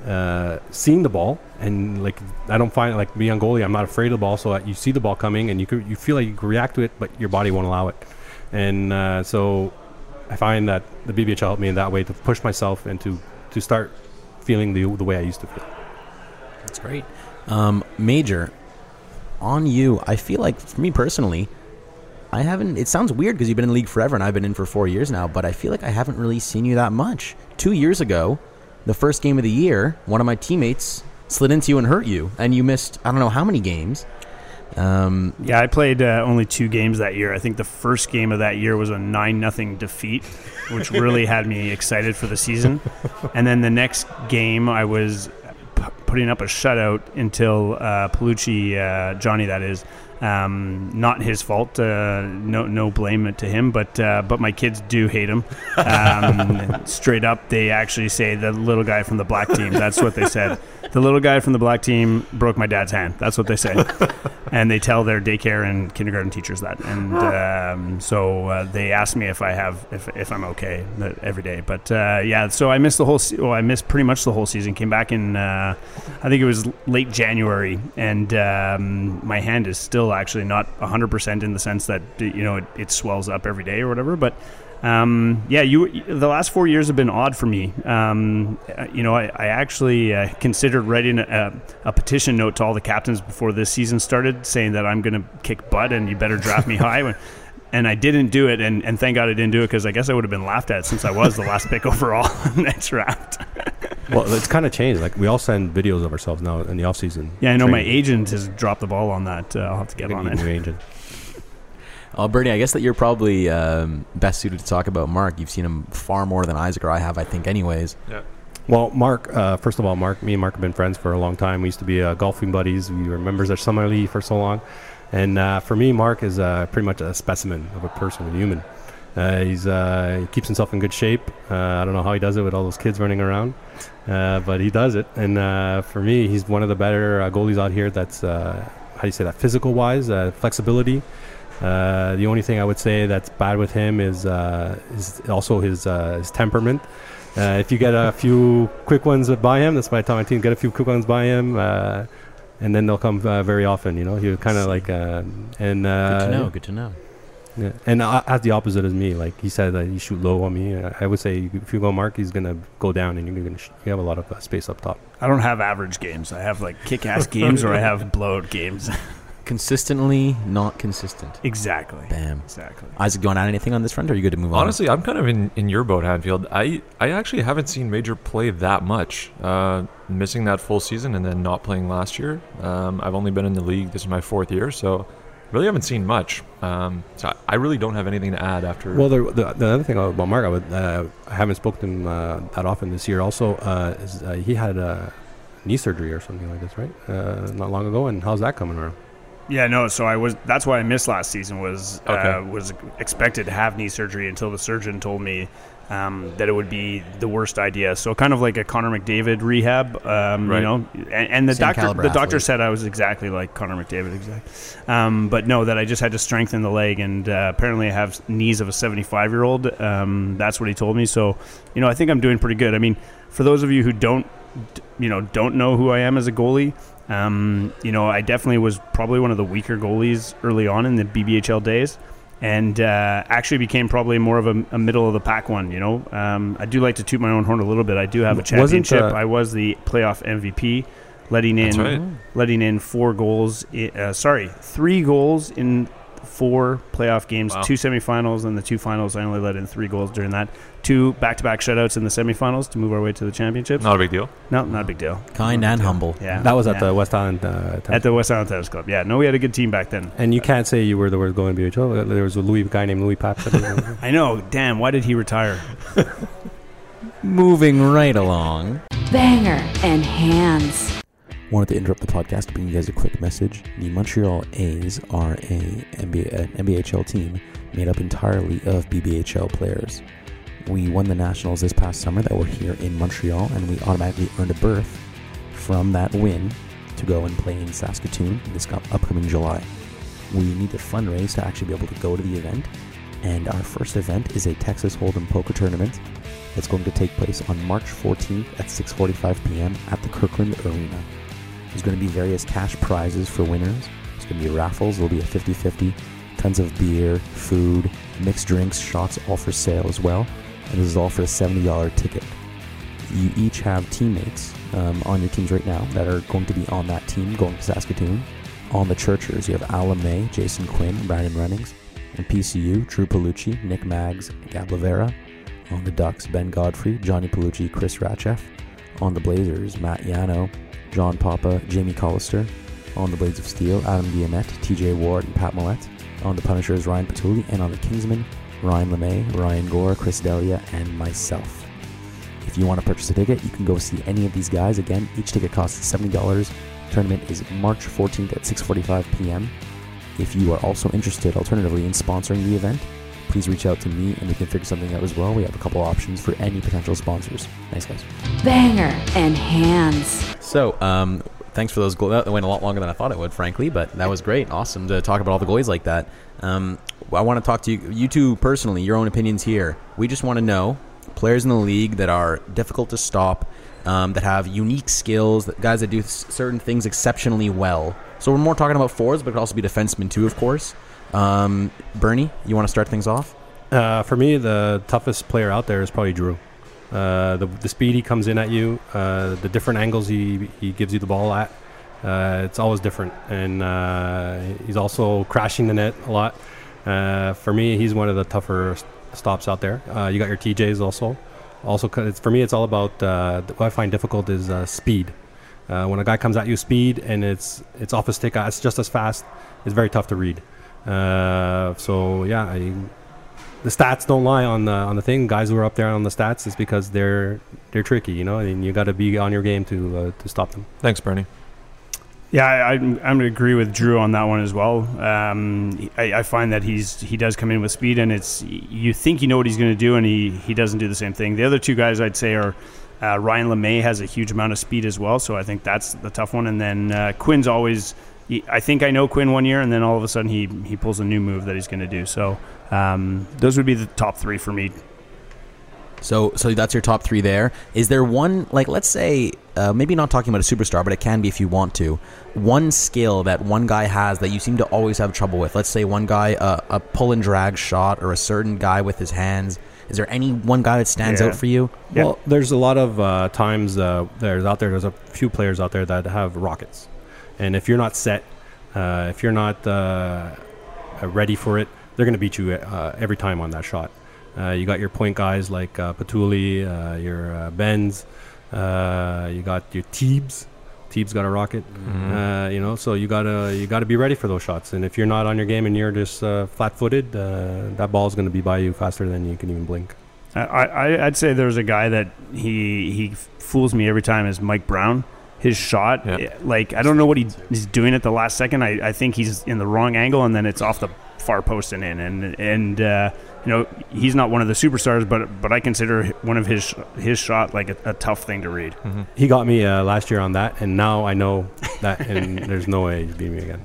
uh, seeing the ball, and like I don't find like being on goalie, I'm not afraid of the ball. So you see the ball coming, and you could, you feel like you can react to it, but your body won't allow it. And uh, so I find that the BBHL helped me in that way to push myself and to to start feeling the the way I used to feel. That's great. Um, Major, on you. I feel like for me personally, I haven't. It sounds weird because you've been in the league forever, and I've been in for four years now. But I feel like I haven't really seen you that much. Two years ago, the first game of the year, one of my teammates slid into you and hurt you, and you missed I don't know how many games. Um, Yeah, I played uh, only two games that year. I think the first game of that year was a nine nothing defeat, which really had me excited for the season. And then the next game, I was p- putting up a shutout until uh, Palucci, uh, Johnny, that is, um, not his fault. Uh, no, no blame it to him. But uh, but my kids do hate him. Um, straight up, they actually say the little guy from the black team. That's what they said. The little guy from the black team broke my dad's hand. That's what they say. and they tell their daycare and kindergarten teachers that. And um, so uh, they asked me if I have if, if I'm okay every day. But uh, yeah, so I missed the whole. Se- well, I missed pretty much the whole season. Came back in uh, I think it was late January, and um, my hand is still actually not 100 percent in the sense that you know it, it swells up every day or whatever, but. Um, yeah, you. The last four years have been odd for me. Um, you know, I, I actually uh, considered writing a, a petition note to all the captains before this season started, saying that I'm going to kick butt and you better draft me high. When, and I didn't do it, and, and thank God I didn't do it because I guess I would have been laughed at since I was the last pick overall that draft. Well, it's kind of changed. Like we all send videos of ourselves now in the off season. Yeah, I know my agent has dropped the ball on that. Uh, I'll have to get on it. new agent. Uh, Bernie, I guess that you're probably um, best suited to talk about Mark. You've seen him far more than Isaac or I have, I think, anyways. Yeah. Well, Mark. Uh, first of all, Mark. Me and Mark have been friends for a long time. We used to be uh, golfing buddies. We were members at Summerlea for so long. And uh, for me, Mark is uh, pretty much a specimen of a person, a human. Uh, he's uh, he keeps himself in good shape. Uh, I don't know how he does it with all those kids running around, uh, but he does it. And uh, for me, he's one of the better uh, goalies out here. That's how do you say that? Physical wise, flexibility. The only thing I would say that's bad with him is is also his his temperament. If you get a few quick ones by him, that's I tell my team get a few quick ones by him, and then they'll come uh, very often. You know, he kind of like uh, and uh, Good to know. Good to know. Yeah. And uh, as the opposite as me, like he said that he shoot low on me. I would say if you go Mark, he's gonna go down, and you're gonna sh- you have a lot of uh, space up top. I don't have average games. I have like kick-ass games or I have blowout games. Consistently not consistent. exactly. Bam. Exactly. Isaac, do you want to add anything on this front, or are you good to move on? Honestly, I'm kind of in, in your boat, Hanfield. I, I actually haven't seen Major play that much. Uh, missing that full season and then not playing last year. Um, I've only been in the league. This is my fourth year, so really haven't seen much. Um, so I, I really don't have anything to add after. Well, the, the, the other thing about Mark, I, would, uh, I haven't spoken to him uh, that often this year. Also, uh, is uh, he had a knee surgery or something like this, right? Uh, not long ago. And how's that coming around? Yeah, no. So I was. That's why I missed last season. Was uh, Okay. was expected to have knee surgery until the surgeon told me um, that it would be the worst idea. So kind of like a Connor McDavid rehab. Um, Right. You know, and, and the Same doctor the doctor said I was exactly like Connor McDavid. Exactly. Um, but no, that I just had to strengthen the leg, and uh, apparently I have knees of a 75 year old. Um, that's what he told me. So you know, I think I'm doing pretty good. I mean, for those of you who don't, you know, don't know who I am as a goalie. Um, you know, I definitely was probably one of the weaker goalies early on in the BBHL days, and uh, actually became probably more of a, a middle of the pack one. You know, um, I do like to toot my own horn a little bit. I do have a Wasn't, championship. uh, I was the playoff MVP, letting in right. letting in four goals. i- Uh, sorry, three goals in four playoff games, Wow. two semifinals, and the two finals. I only let in three goals during that. Two back-to-back shutouts in the semifinals to move our way to the championships. Not a big deal. No, not a big deal. Kind Not and deal. humble. Yeah, That was at yeah. the West Island. Uh, at the West Island Tennis Club. Yeah, no, we had a good team back then. and you can't say you were the worst going to BHL. There was a Louis guy named Louis Pap. I know. Damn, why did he retire? Moving right along. Banger and hands. Wanted to interrupt the podcast to bring you guys a quick message. The Montreal A's are a NBA, an NBHL team made up entirely of BBHL players. We won the Nationals this past summer that were here in Montreal, and we automatically earned a berth from that win to go and play in Saskatoon this upcoming July. We need to fundraise to actually be able to go to the event, and our first event is a Texas Hold'em poker tournament that's going to take place on March 14th at 6:45 p.m. at the Kirkland Arena. There's going to be various cash prizes for winners. There's going to be raffles. There'll be a 50-50, tons of beer, food, mixed drinks, shots, all for sale as well. And this is all for a $70 ticket. You each have teammates um, on your teams right now that are going to be on that team going to Saskatoon. On the Churchers, you have Alan May, Jason Quinn, Brandon Runnings. On PCU, Drew Palucci, Nick Maggs, Gab Lavera. On the Ducks, Ben Godfrey, Johnny Palucci, Chris Ratchef. On the Blazers, Matt Yano, John Papa, Jamie Collister. On the Blades of Steel, Adam Guillemette, TJ Ward, and Pat Millette. On the Punishers, Ryan Patulli. And on the Kingsmen, Ryan LeMay, Ryan Gore, Chris Delia, and myself. If you want to purchase a ticket, you can go see any of these guys. Again, each ticket costs $70. Tournament is March 14th at 6:45 p.m. If you are also interested, alternatively, in sponsoring the event, please reach out to me and we can figure something out as well. We have a couple options for any potential sponsors. Thanks, guys. Banger and hands. So, um, thanks for those goals. That went a lot longer than I thought it would, frankly, but that was great. Awesome to talk about all the goalies like that. Um, I want to talk to you, you two personally, your own opinions here. We just want to know players in the league that are difficult to stop, um, that have unique skills, that guys that do certain things exceptionally well. So we're more talking about forwards, but it could also be defensemen too, of course. Um, Bernie, you want to start things off? Uh, for me, the toughest player out there is probably Drew. Uh, the, the speed he comes in at you, uh, the different angles he, he gives you the ball at, uh, it's always different. And uh, he's also crashing the net a lot. Uh, for me, he's one of the tougher stops out there. You got your TJs also. Also, for me, it's all about what I find difficult is speed. When a guy comes at you speed and it's it's off a stick, it's just as fast. It's very tough to read. So yeah, I, the stats don't lie on the on the thing. Guys who are up there on the stats is because they're they're tricky, you know, and you got to be on your game to uh, to stop them. Thanks, Bernie. Yeah, I, I'm, I'm going to agree with Drew on that one as well. Um, I, I find that he's he does come in with speed, and it's you think you know what he's going to do, and he, he doesn't do the same thing. The other two guys I'd say are uh, Ryan LeMay has a huge amount of speed as well, so I think that's the tough one. And then uh, Quinn's always. I think I know Quinn one year, and then all of a sudden he he pulls a new move that he's going to do. So um, those would be the top three for me. So, so that's your top three there. Is there one, like, let's say, uh, maybe not talking about a superstar, but it can be if you want to. One skill that one guy has that you seem to always have trouble with. Let's say one guy, uh, a pull and drag shot, or a certain guy with his hands. Is there any one guy that stands Yeah. out for you? Yeah. Well, there's a lot of uh, times uh, there's out there. There's a few players out there that have rockets, and if you're not set, uh, if you're not uh, uh, ready for it, they're going to beat you uh, every time on that shot. Uh, you got your point guys like uh, Patuli, uh, your uh, Benz, uh, you got your Teebs. Teebs got a rocket, uh, you know. So you gotta you gotta be ready for those shots. And if you're not on your game and you're just uh, flat-footed, uh, that ball's going to be by you faster than you can even blink. I, I I'd say there's a guy that he he fools me every time is Mike Brown. His shot, Yeah. like I don't know what he, he's doing at the last second. I, I think he's in the wrong angle, and then it's off the far post and in. And and uh, you know he's not one of the superstars, but but I consider one of his his shot like a, a tough thing to read. He got me uh, last year on that, and now I know that, and there's no way he's beating me again.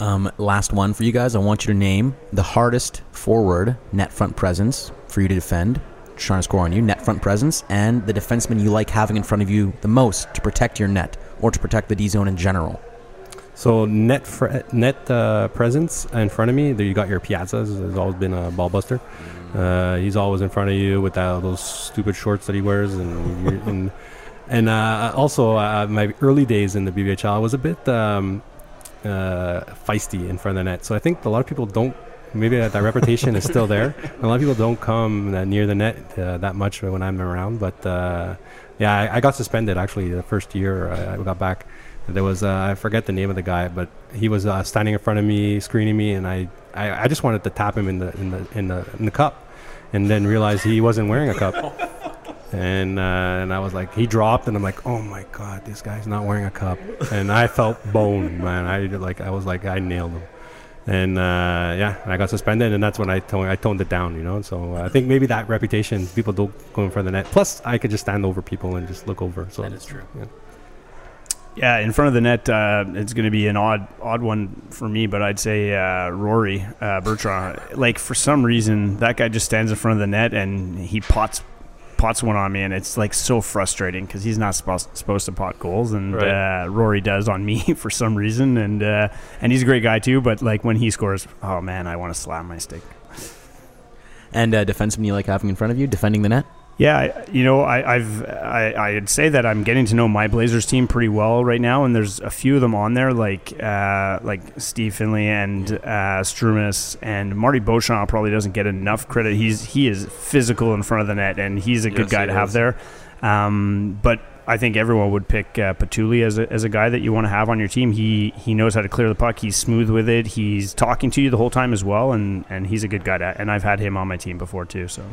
Um, last one for you guys. I want you to name the hardest forward net front presence for you to defend. Trying to score on you, net front presence, and the defenseman you like having in front of you the most to protect your net or to protect the D zone in general. So net net uh, presence in front of me. There you got your Piazzas. Has always been a ball buster. Uh, he's always in front of you with that, those stupid shorts that he wears, and and and uh, also uh, my early days in the BBHL I was a bit um, uh, feisty in front of the net. So I think a lot of people don't. Maybe that, that reputation is still there. A lot of people don't come near the net uh, that much when I'm around. But yeah, I, I got suspended actually the first year I got back. There was uh, I forget the name of the guy, but he was uh, standing in front of me, screening me, and I, I, I just wanted to tap him in the in the in the in the cup, and then realized he wasn't wearing a cup. And uh, and I was like, he dropped, and I'm like, oh my god, this guy's not wearing a cup, and I felt bone, man. I like I was like I nailed him, and uh, yeah, I got suspended, and that's when I toned I toned it down, you know. So I think maybe that reputation, people don't go in front of the net. Plus, I could just stand over people and just look over. So that is true. Yeah. Yeah, in front of the net, uh, it's going to be an odd, odd one for me. But I'd say uh, Rory uh, Bertrand. Like for some reason, that guy just stands in front of the net and he pots, pots one on me, and it's like so frustrating because he's not supposed supposed to pot goals, and Right. uh, Rory does on me for some reason, and uh, and he's a great guy too. But like when he scores, oh man, I want to slam my stick. And uh, defenseman you like having in front of you, defending the net. Yeah, you know, I, I've I, I'd say that I'm getting to know my Blazers team pretty well right now, and there's a few of them on there, like uh, like Steve Finley and uh, Strumus and Marty Beauchamp probably doesn't get enough credit. He's he is physical in front of the net, and he's a good Yes, guy to have there. Um, but I think everyone would pick uh, Patuli as a, as a guy that you want to have on your team. He he knows how to clear the puck. He's smooth with it. He's talking to you the whole time as well, and, and he's a good guy. To, and I've had him on my team before too. So.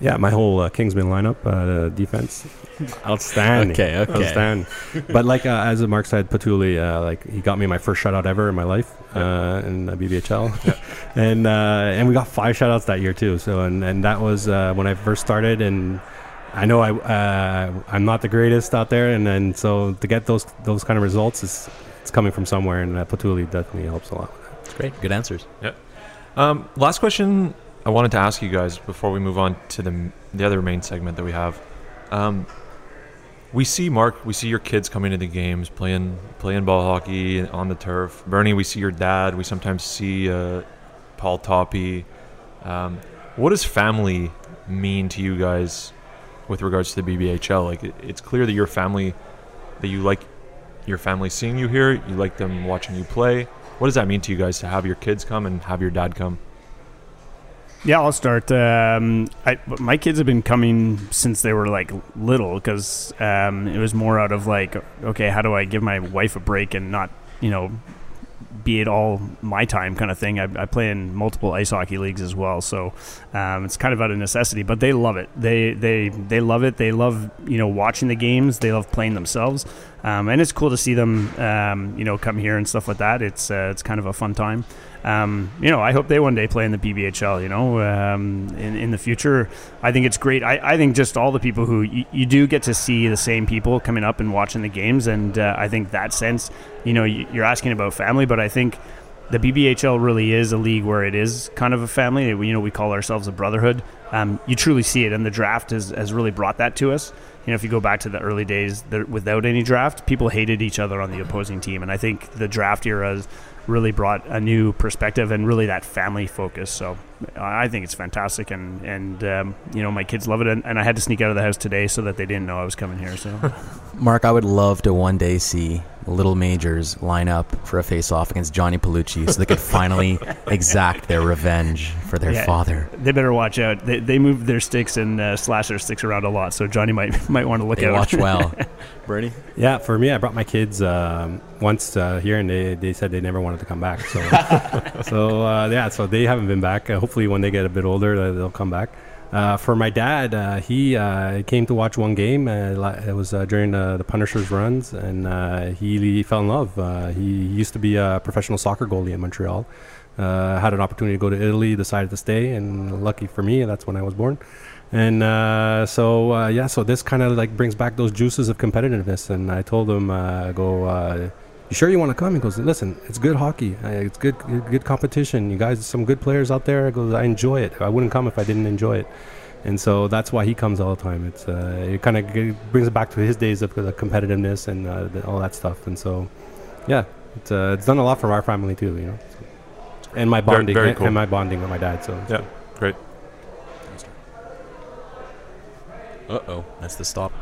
Yeah, my whole uh, Kingsmen lineup, uh, defense, outstanding. Okay, okay. outstanding. but like uh, as Mark said, Patuli, uh, like he got me my first shutout ever in my life uh, in uh, BBHL, and uh, and we got five shutouts that year too. So and and that was uh, when I first started, and I know I uh, I'm not the greatest out there, and then so to get those those kind of results is it's coming from somewhere, and uh, Patuli definitely helps a lot. With that. It's great. Good answers. Um, last question I wanted to ask you guys before we move on to the the other main segment that we have. Um, we see Mark, we see your kids coming to the games, playing playing ball hockey on the turf. Bernie, we see your dad. We sometimes see uh, Paul Toppy. Um, what does family mean to you guys with regards to the BBHL? Like, it, it's clear that your family, that you like your family seeing you here. You like them watching you play. What does that mean to you guys to have your kids come and have your dad come? Yeah, I'll start. Um, I, my kids have been coming since they were like little because um, it was more out of like, okay, how do I give my wife a break and not, you know, be it all my time kind of thing. I, I play in multiple ice hockey leagues as well, so um, it's kind of out of necessity. But they love it. They they they love it. They love you know watching the games. They love playing themselves, um, and it's cool to see them um, you know come here and stuff like that. It's uh, it's kind of a fun time. Um, you know, I hope they one day play in the BBHL. You know, um, in in the future, I think it's great. I, I think just all the people who you, you do get to see the same people coming up and watching the games, and uh, I think that sense, you know, you, you're asking about family, but I think the BBHL really is a league where it is kind of a family. You know, we call ourselves a brotherhood. Um, you truly see it, and the draft has, has really brought that to us. You know, if you go back to the early days there, without any draft, people hated each other on the opposing team, and I think the draft era really brought a new perspective and really that family focus. So I think it's fantastic, and and um, you know my kids love it, and, and, I had to sneak out of the house today so that they didn't know I was coming here. So, Mark, I would love to one day see Little Majors line up for a face-off against Johnny Palucci, so they could finally exact their revenge for their Yeah. father. they better watch out. They, they move their sticks and uh, slash their sticks around a lot, so Johnny might might want to look They out. watch well. Bernie, Yeah, for me, I brought my kids um, once uh, here, and they, they said they never wanted to come back. So, so uh, yeah, so they haven't been back. Uh, hopefully, when they get a bit older, uh, they'll come back. Uh, for my dad, uh, he uh, came to watch one game. Uh, it was uh, during uh, the Punishers runs, and he, he fell in love. He used to be a professional soccer goalie in Montreal. Had an opportunity to go to Italy, decided to stay, and lucky for me, that's when I was born. And so yeah, so this kind of like brings back those juices of competitiveness. And I told him, "Go, you sure you want to come?" He goes, "Listen, it's good hockey. Uh, it's good, good, good competition. You guys, some good players out there." I goes, "I enjoy it. I wouldn't come if I didn't enjoy it." And so that's why he comes all the time. It's uh, it kind of g- brings it back to his days of the competitiveness and uh, the, all that stuff. And so, yeah, it's uh, it's done a lot for our family too, you know. And my bonding, very and- cool. and my bonding with my dad. So Yeah, great. Uh oh, that's the stop.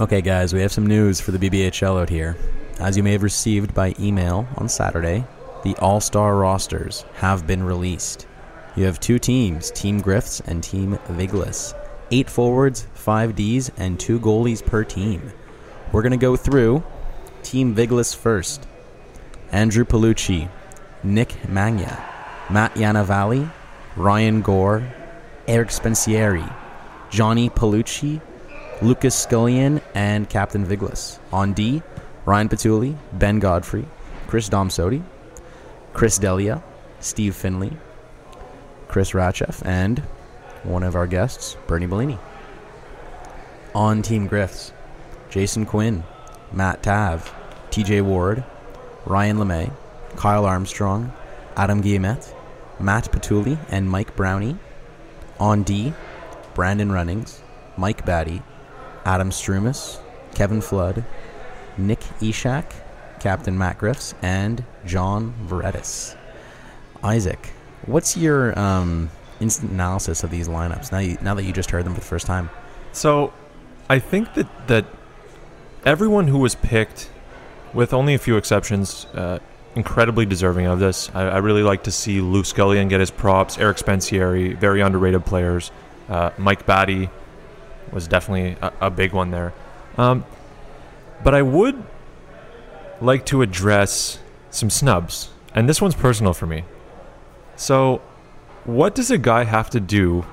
Okay, guys, we have some news for the BBHL out here. As you may have received by email on Saturday, the All Star rosters have been released. You have two teams, Team Griffs and Team Viglis. Eight forwards, five Ds, and two goalies per team. We're going to go through Team Viglis first. Andrew Palucci, Nick Magna, Matt Yanavalli, Ryan Gore, Eric Spensieri, Johnny Palucci, Lucas Scullion, and Captain Viglis. On D, Ryan Patulli, Ben Godfrey, Chris Domsodi, Chris Delia, Steve Finley, Chris Ratchef, and one of our guests, Bernie Bellini. On Team Griffs, Jason Quinn, Matt Tav, TJ Ward, Ryan LeMay, Kyle Armstrong, Adam Guillemette, Matt Patulli, and Mike Brownie. On D, Brandon Runnings, Mike Batty, Adam Strumus, Kevin Flood, Nick Eshak, Captain Matt Griffs, and John Vredis. Isaac, what's your um, instant analysis of these lineups now, you, now that you just heard them for the first time? So, I think that that everyone who was picked, with only a few exceptions, uh, incredibly deserving of this. I, I really like to see Lou Scullion get his props. Eric Spensieri, very underrated players. Uh, Mike Batty was definitely a, a big one there. Um, but I would like to address some snubs, and this one's personal for me. So, what does a guy have to do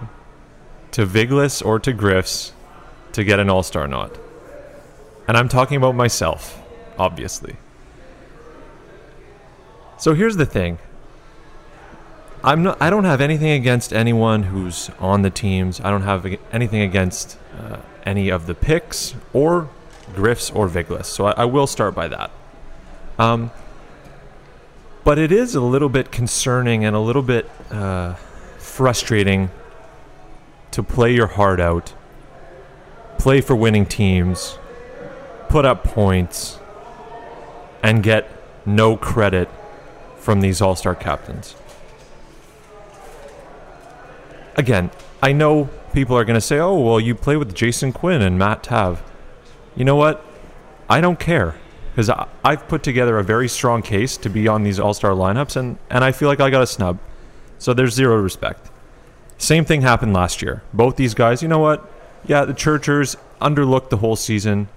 to Viglis or to Griffs to get an All Star nod. And I'm talking about myself, obviously. So here's the thing I'm not. I don't have anything against anyone who's on the teams. I don't have anything against uh, any of the picks or Griffs or Viglis. So I, I will start by that. Um, but it is a little bit concerning and a little bit uh, frustrating to play your heart out, play for winning teams, put up points, and get no credit from these all star captains. Again, I know people are going to say, oh, well, you play with Jason Quinn and Matt Tav. You know what? I don't care because I've put together a very strong case to be on these all star lineups, and, and I feel like I got a snub. So there's zero respect. Same thing happened last year. Both these guys, you know what? Yeah, the Churchers underlooked the whole season,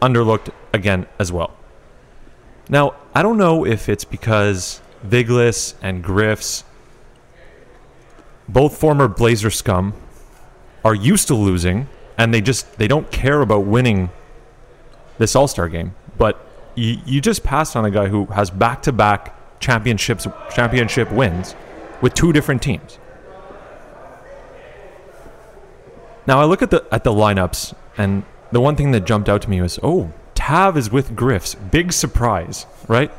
underlooked again as well. Now, I don't know if it's because Viglis and Griffs, both former Blazer scum, are used to losing and they just they don't care about winning this All-Star game. But you, you just passed on a guy who has back-to-back championships championship wins with two different teams. Now I look at the at the lineups, and the one thing that jumped out to me was, oh, Tav is with Griff's. Big surprise, right?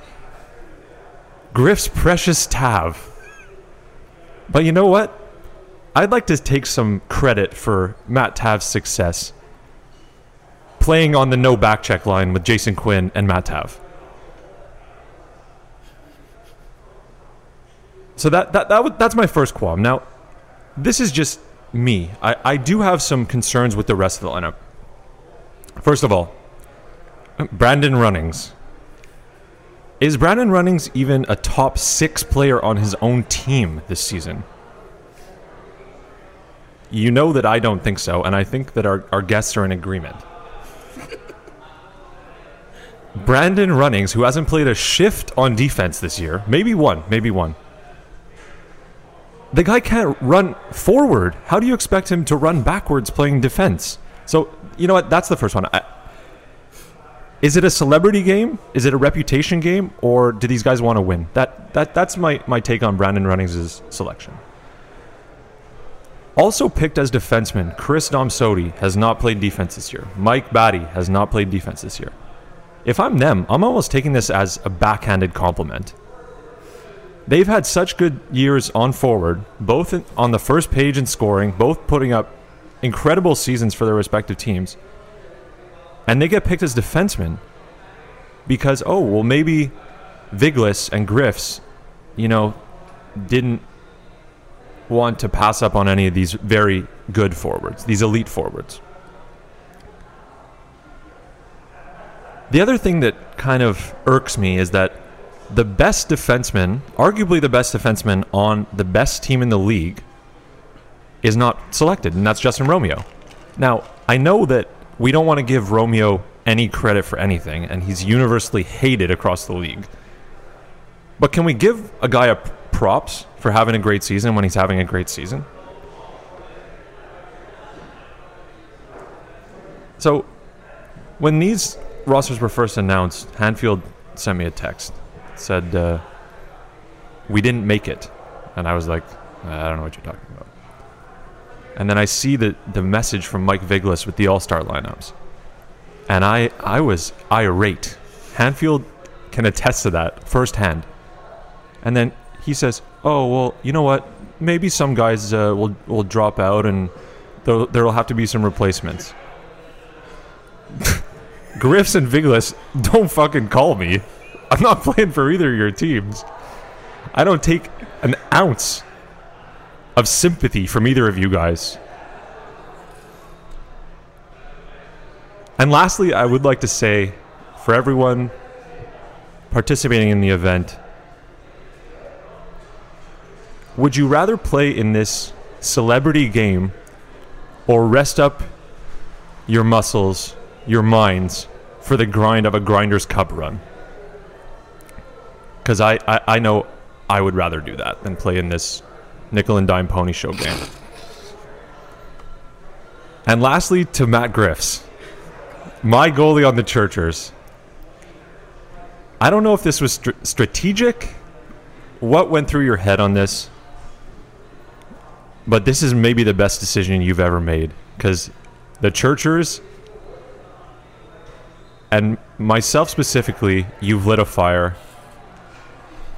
Griff's precious Tav. But you know what? I'd like to take some credit for Matt Tav's success playing on the no back check line with Jason Quinn and Matt Tav. So that, that, that that's my first qualm. Now, this is just me. I, I do have some concerns with the rest of the lineup. First of all, Brandon Runnings. Is Brandon Runnings even a top six player on his own team this season? You know that I don't think so, and I think that our, our guests are in agreement. Brandon Runnings, who hasn't played a shift on defense this year, maybe one, maybe one. The guy can't run forward. How do you expect him to run backwards playing defense? So, you know what? That's the first one. I, is it a celebrity game? Is it a reputation game? Or do these guys want to win? That, that, that's my, my take on Brandon Runnings' selection. Also picked as defenseman, Chris Domsodi has not played defense this year. Mike Batty has not played defense this year. If I'm them, I'm almost taking this as a backhanded compliment. They've had such good years on forward, both in, on the first page in scoring, both putting up incredible seasons for their respective teams. And they get picked as defensemen because, oh, well, maybe Viglis and Griffs, you know, didn't want to pass up on any of these very good forwards, these elite forwards. The other thing that kind of irks me is that the best defenseman, arguably the best defenseman on the best team in the league, is not selected, and that's Justin Romeo. Now, I know that we don't want to give Romeo any credit for anything, and he's universally hated across the league. But can we give a guy a props for having a great season when he's having a great season? So, when these rosters were first announced, Hanfield sent me a text. Said, uh, We didn't make it. And I was like, I don't know what you're talking about. And then I see the, the message from Mike Viglis with the All Star lineups. And I, I was irate. Hanfield can attest to that firsthand. And then he says, "Oh well, you know what? Maybe some guys uh, will will drop out, and there there'll have to be some replacements." Griffs and Viglis, don't fucking call me. I'm not playing for either of your teams. I don't take an ounce of sympathy from either of you guys. And lastly, I would like to say for everyone participating in the event, would you rather play in this celebrity game or rest up your muscles, your minds for the grind of a Grinders Cup run? Because I, I, I know I would rather do that than play in this nickel and dime pony show game. And lastly, to Matt Griffs, my goalie on the Churchers. I don't know if this was str- strategic what went through your head on this? But this is maybe the best decision you've ever made because the Churchers and myself specifically, you've lit a fire,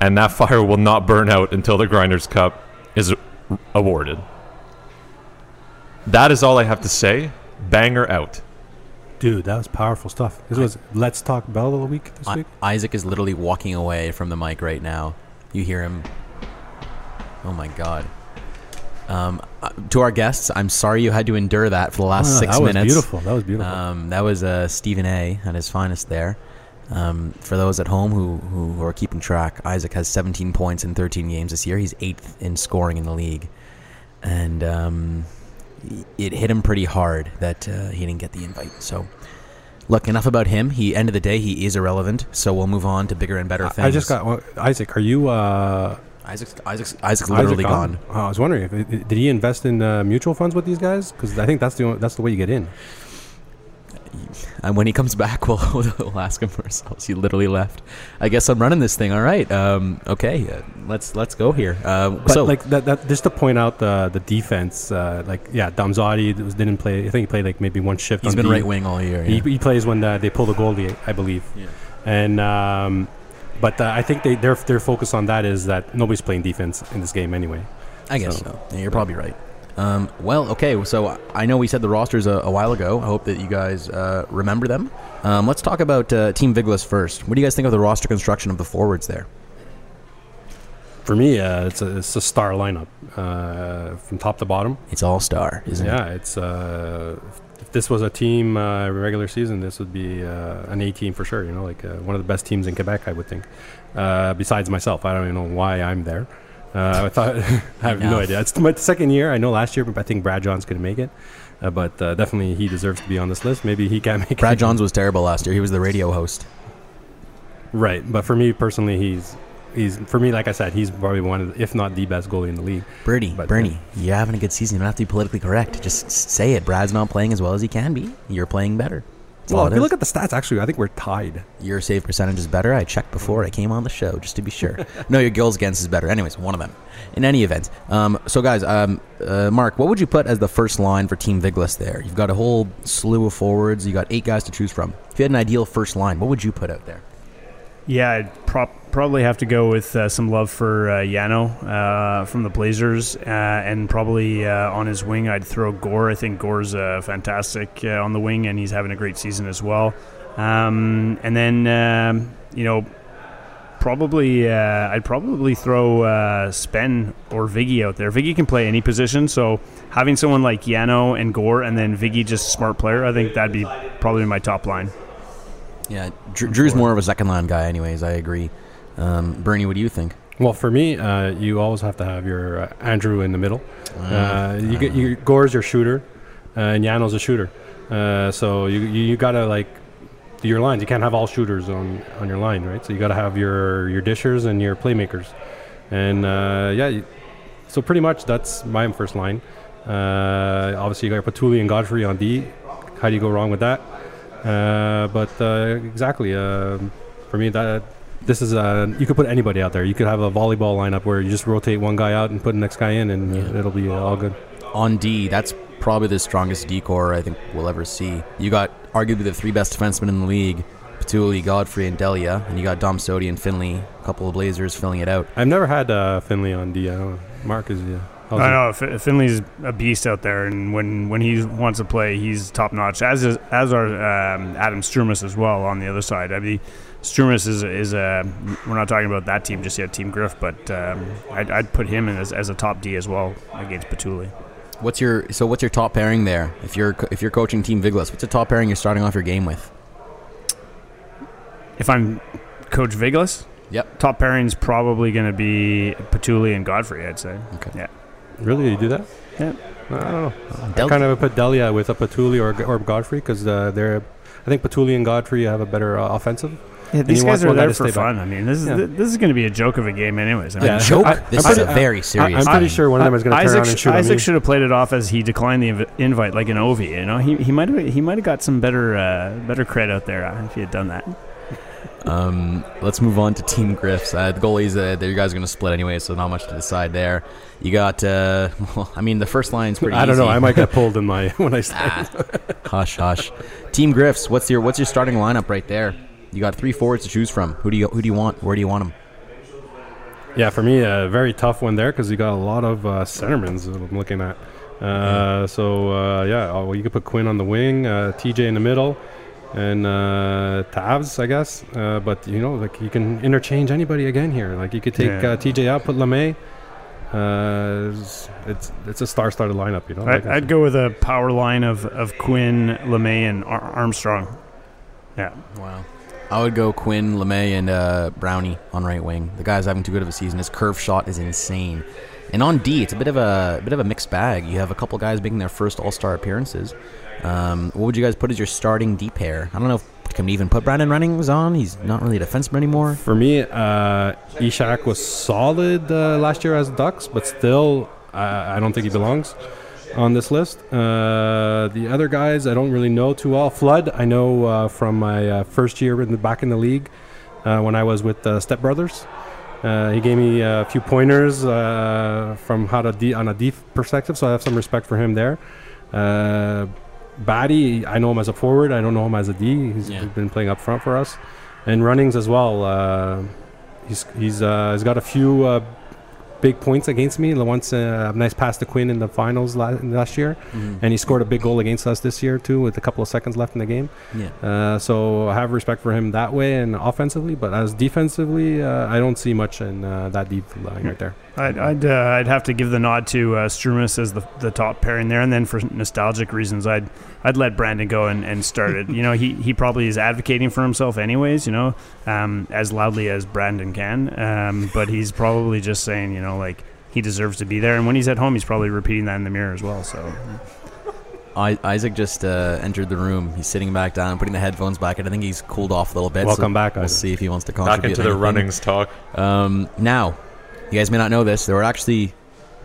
and that fire will not burn out until the Grinders Cup is awarded. That is all I have to say. Banger out. Dude, that was powerful stuff. This was Let's Talk Bell of the week this I- week. Isaac is literally walking away from the mic right now. You hear him. Oh my god. Um, to our guests, I'm sorry you had to endure that for the last Ah, six that was minutes. beautiful. That was beautiful. Um, that was uh, Stephen A. at his finest there. Um, for those at home who, who, who are keeping track, Isaac has 17 points in 13 games this year. He's eighth in scoring in the league. And um, it hit him pretty hard that uh, he didn't get the invite. So, look, enough about him. He End of the day, he is irrelevant. So we'll move on to bigger and better things. I just got well, Isaac. Are you? Uh, Isaac's, Isaac's, Isaac's literally Isaac gone. Oh, I was wondering if did he invest in uh, mutual funds with these guys? Because I think that's the only, that's the way you get in. And when he comes back, we'll, we'll ask him for ourselves. He literally left. I guess I'm running this thing. All right. Um, okay. Uh, let's let's go here. Uh, But so like that, that, just to point out the the defense, uh, like yeah, Damzadi didn't play. I think he played like maybe one shift. he's on been D. right wing all year. He, yeah. he plays when uh, they pull the goalie, I believe. Yeah. And um, but uh, I think they their their focus on that is that nobody's playing defense in this game anyway. I guess so- so. Yeah, you're probably right. Um, well, okay. So I know we said the rosters a, a while ago. I hope that you guys uh, remember them. Um, let's talk about uh, Team Viglis first. What do you guys think of the roster construction of the forwards there? For me, uh, it's a it's a star lineup uh, from top to bottom. It's all star, isn't it? yeah, it's uh, if this was a team uh, regular season, this would be uh, an A team for sure. You know, like uh, one of the best teams in Quebec, I would think. Uh, besides myself, I don't even know why I'm there. Uh, I thought I have no idea. It's my second year. I know last year, but I think Brad John's to make it. Uh, but uh, definitely, he deserves to be on this list. Maybe he can't make it. Brad Johns was terrible last year. He was the radio host. right? But for me personally, he's he's for me, like I said, he's probably one of, the, if not the best goalie in the league. Bernie, But, Bernie, you're having a good season. You don't have to be politically correct. Just say it. Brad's not playing as well as he can be. You're playing better. That's Well, if you look at the stats, actually, I think we're tied. Your save percentage is better. I checked before I came on the show just to be sure. no, your goals against is better. Anyways, one of them. In any event, um, so guys, um, uh, Mark, what would you put as the first line for Team Viglis? There, you've got a whole slew of forwards. You got eight guys to choose from. If you had an ideal first line, what would you put out there? Yeah, I'd prop- probably have to go with uh, some love for uh, Yano uh, from the Blazers, uh, and probably uh, on his wing, I'd throw Gore. I think Gore's uh, fantastic on the wing, and he's having a great season as well. Um, and then, um, you know, probably I'd probably throw Spen or Viggy out there. Viggy can play any position, so having someone like Yano and Gore, and then Viggy just smart player, I think that'd be probably my top line. Yeah, Drew, Drew's more of a second line guy. Anyways, I agree. Um, Bernie, what do you think? Well, for me, uh, you always have to have your uh, Andrew in the middle. Uh, you get you, Gore's your shooter, uh, and Yano's a shooter. Uh, so you, you you gotta like your lines. You can't have all shooters on on your line, right? So you gotta have your your dishers and your playmakers. And uh, yeah, you, so pretty much that's my first line. Uh, obviously, you got Patuli and Godfrey on D. How do you go wrong with that? Uh, but uh, exactly, um for me that this is uh, you could put anybody out there. You could have a volleyball lineup where you just rotate one guy out and put the next guy in, and Yeah. it'll be uh, all good. On D, that's probably the strongest decor I think we'll ever see. You got arguably the three best defensemen in the league: Patuli, Godfrey, and Delia, and you got Dom Sodi and Finley, a couple of Blazers filling it out. I've never had uh, Finley on D. I don't know. Mark is yeah. How's I know F- Finley's a beast out there, and when, when he wants to play, he's top notch. As is, as are um, Adam Strumus as well on the other side. I mean, Strumus is is a we're not talking about that team just yet, Team Griff, but um, I'd, I'd put him in as, as a top D as well against Patuli. What's your so? What's your top pairing there? If you're if you're coaching Team Viglis, what's the top pairing you're starting off your game with? If I'm Coach Viglis, Yep. top pairing's probably going to be Patuli and Godfrey. I'd say. Okay. Yeah. Really, you do that? Yeah. I don't know. Del- I kind of put Delia with a Patuli or or Godfrey because uh, they're. I think Patuli and Godfrey have a better uh, offensive. Yeah, these guys are there for stay back. fun. I mean, this is Yeah. th- this is going to be a joke of a game, anyways. I mean, Yeah. Joke? I- this I'm is a pretty- very serious. I'm pretty game. sure one of them is going to turn Isaac, around and shoot Isaac on me. should have played it off as he declined the inv- invite, like an Ovi. You know, he he might have he might have got some better uh, better credit out there uh, if he had done that. Um, let's move on to Team Griffs. Uh, the goalies, uh, you guys are going to split anyway, so not much to decide there. You got, uh, well, I mean, the first line's pretty I don't know. I might get pulled in my when I start. Ah, hush, hush. Team Griffs, what's your what's your starting lineup right there? You got three forwards to choose from. Who do you who do you want? Where do you want them? Yeah, for me, a very tough one there because you got a lot of uh, centermans that I'm looking at. Uh, So uh, yeah, oh, well, you could put Quinn on the wing, uh, TJ in the middle, and uh, Tavs, I guess. Uh, but you know, like you can interchange anybody again here. Like you could take Yeah. uh, TJ out, put Lemay. Uh, it's, it's it's a star-studded lineup, you know. I, Like I I'd go with a power line of, of Quinn, LeMay, and Ar- Armstrong. Yeah. Wow. I would go Quinn, LeMay, and uh, Brownie on right wing. The guy's having too good of a season. His curve shot is insane. And on D, it's a bit of a, a bit of a mixed bag. You have a couple guys making their first All Star appearances. Um, what would you guys put as your starting D pair? I don't know if can we even put Brandon Runnings on. He's not really a defenseman anymore. For me, uh, Ishak was solid uh, last year as Ducks, but still, I I don't think he belongs on this list. Uh, the other guys, I don't really know too well. Flood, I know uh, from my uh, first year in the, back in the league uh, when I was with uh, Step Brothers. Uh, he gave me a few pointers uh, from how to de- on a deep perspective, so I have some respect for him there. Uh, Batty, I know him as a forward. I don't know him as a D. He's Yeah. been playing up front for us, and Runnings as well. Uh, he's he's uh, he's got a few uh, big points against me. The once uh, a nice pass to Quinn in the finals la- last year, and he scored a big goal against us this year too, with a couple of seconds left in the game. Yeah. Uh, so I have respect for him that way and offensively, but as defensively, uh, I don't see much in uh, that deep line right there. I'd I'd, uh, I'd have to give the nod to uh, Strumus as the, the top pairing there, and then for nostalgic reasons, I'd I'd let Brandon go and, and start it. You know, he, he probably is advocating for himself anyways. You know, um, as loudly as Brandon can, um, but he's probably just saying, you know, like he deserves to be there. And when he's at home, he's probably repeating that in the mirror as well. So I, Isaac just uh, entered the room. He's sitting back down, putting the headphones back, and I think he's cooled off a little bit. Welcome so back, We'll Isaac. see if he wants to contribute. Back into the anything. runnings talk. Um, now, you guys may not know this. There were actually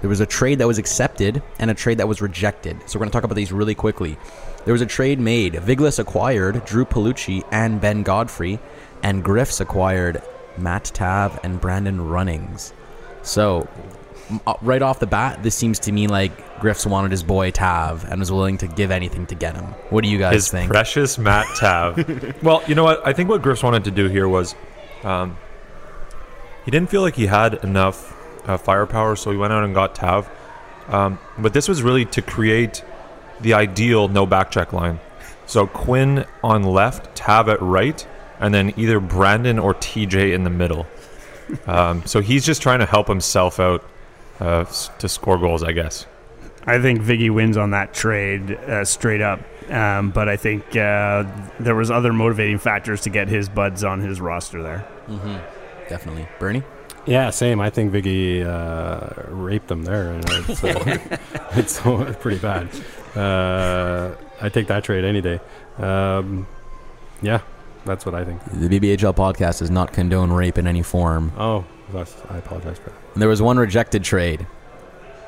there was a trade that was accepted and a trade that was rejected. So we're going to talk about these really quickly. There was a trade made. Viglis acquired Drew Palucci and Ben Godfrey, and Griffs acquired Matt Tav and Brandon Runnings. So, uh, right off the bat, this seems to me like Griffs wanted his boy Tav and was willing to give anything to get him. What do you guys His think? precious Matt Tav. well, you know what? I think what Griffs wanted to do here was um, he didn't feel like he had enough uh, firepower, so he went out and got Tav. Um, but this was really to create the ideal no backcheck line. So Quinn on left, Tav at right, and then either Brandon or TJ in the middle. Um, so he's just trying to help himself out uh, to score goals, I guess. I think Viggy wins on that trade uh, straight up. Um, but I think uh, there was other motivating factors to get his buds on his roster there. hmm Definitely, Bernie. Yeah, same. I think Viggy uh, raped him there. and It's, uh, it's pretty bad. Uh, I take that trade any day. Um, yeah, that's what I think. The BBHL podcast does not condone rape in any form. Oh, that's, I apologize for that. And there was one rejected trade.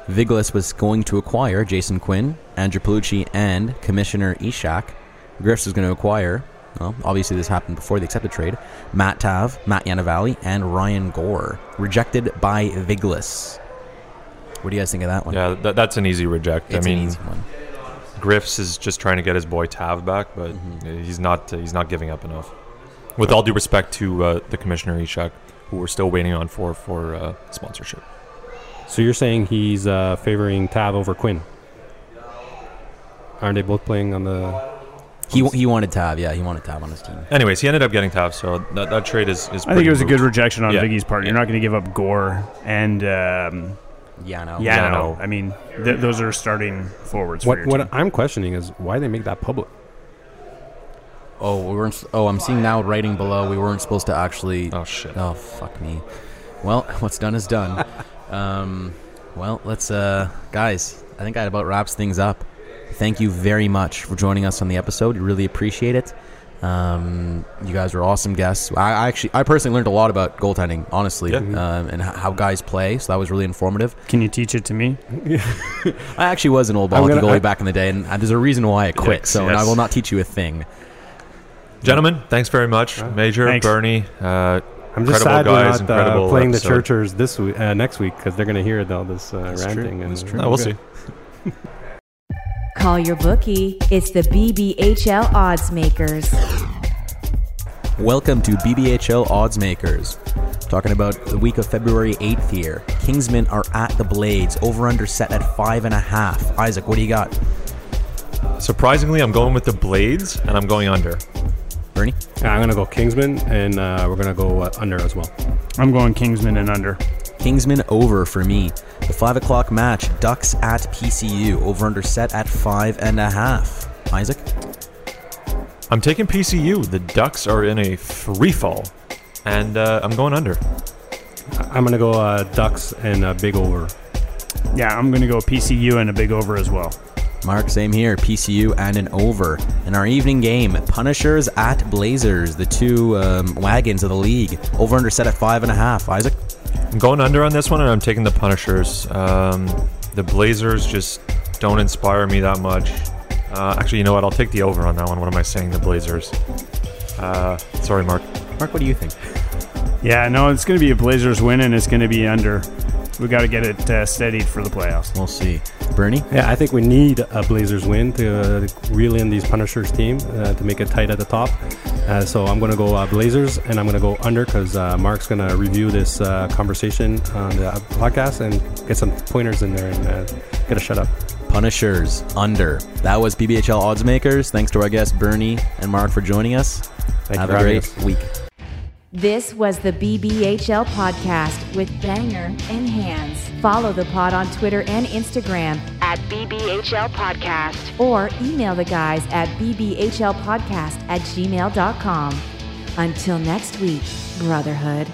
Viglis was going to acquire Jason Quinn, Andrew Palucci, and Commissioner Ishak. Griffs was going to acquire, well, obviously this happened before the accepted trade, Matt Tav, Matt Yanavalli, and Ryan Gore. Rejected by Viglis. What do you guys think of that one? Yeah, that, that's an easy reject. It's I mean, an easy one. Griffs is just trying to get his boy Tav back, but Mhm. he's not. Uh, he's not giving up enough. With all due respect to uh, the commissioner Ishak, who we're still waiting on for for uh, sponsorship. So you're saying he's uh, favoring Tav over Quinn? Aren't they both playing on the? He, he wanted Tav, yeah, he wanted Tav on his team. Anyways, he ended up getting Tav, so that, that trade is. is I think it was a good rejection on Yeah. Viggy's part. You're not going to give up Gore and um, Yeah, no. Yano. I mean, th- those are starting forwards. For What your what. I'm questioning is why they make that public. Oh, we weren't. Oh, I'm seeing now writing below. We weren't supposed to actually. Oh shit! Oh fuck me. Well, what's done is done. um, well, let's uh, guys. I think that about wraps things up. Thank you very much for joining us on the episode. We really appreciate it. Um, you guys were awesome guests. I, I actually, I personally learned a lot about goaltending, honestly, Yeah. um, and h- how guys play. So that was really informative. Can you teach it to me? I actually was an old ball hockey gonna- goalie I- back in the day, and uh, there's a reason why I quit. Yikes, so I will not teach you a thing. Gentlemen, thanks very much. Right. Major, Thanks. Bernie. Uh, I'm just Incredible sad guys, we're not uh, incredible playing the. Churchers this week, uh, next week, because they're going to hear all this uh, That's true. ranting. And, true. oh, we'll see. Call your bookie. It's the BBHL odds makers. Welcome to BBHL Odds Makers. Talking about the week of February 8th here. Kingsmen are at the Blades. Over under set at five and a half. Isaac, what do you got? Surprisingly, I'm going with the Blades, and I'm going under. Bernie? Yeah, I'm going to go Kingsmen, and uh, we're going to go uh, under as well. I'm going Kingsmen and under. Kingsmen over for me. The five o'clock match, Ducks at PCU. Over under set at five and a half. Isaac? I'm taking PCU. The Ducks are in a free fall, and uh, I'm going under. I'm going to go uh, Ducks and a big over. Yeah, I'm going to go PCU and a big over as well. Marc, same here. PCU and an over. In our evening game, Punishers at Blazers, the two um, wagons of the league. Over under set at five and a half. Isaac? I'm going under on this one, and I'm taking the Punishers. Um, the Blazers just don't inspire me that much. Uh, actually, you know what? I'll take the over on that one. What am I saying? The Blazers. Uh, sorry, Marc. Marc, what do you think? Yeah, no, it's going to be a Blazers win and it's going to be under. We got to get it uh, steadied for the playoffs. We'll see. Bernie? Yeah, I think we need a Blazers win to uh, reel in these Punishers team uh, to make it tight at the top. Uh, so I'm going to go uh, Blazers, and I'm going to go under because uh, Marc's going to review this uh, conversation on the podcast and get some pointers in there and uh, get a shut up. Punishers under. That was BBHL Odds Makers. Thanks to our guests Bernie and Marc for joining us. Thank Have you a for having great us. week. This was the BBHL podcast with Banger and Hands. Follow the pod on Twitter and Instagram at BBHL Podcast or email the guys at BBHLPodcast at gmail.com. Until next week, Brotherhood.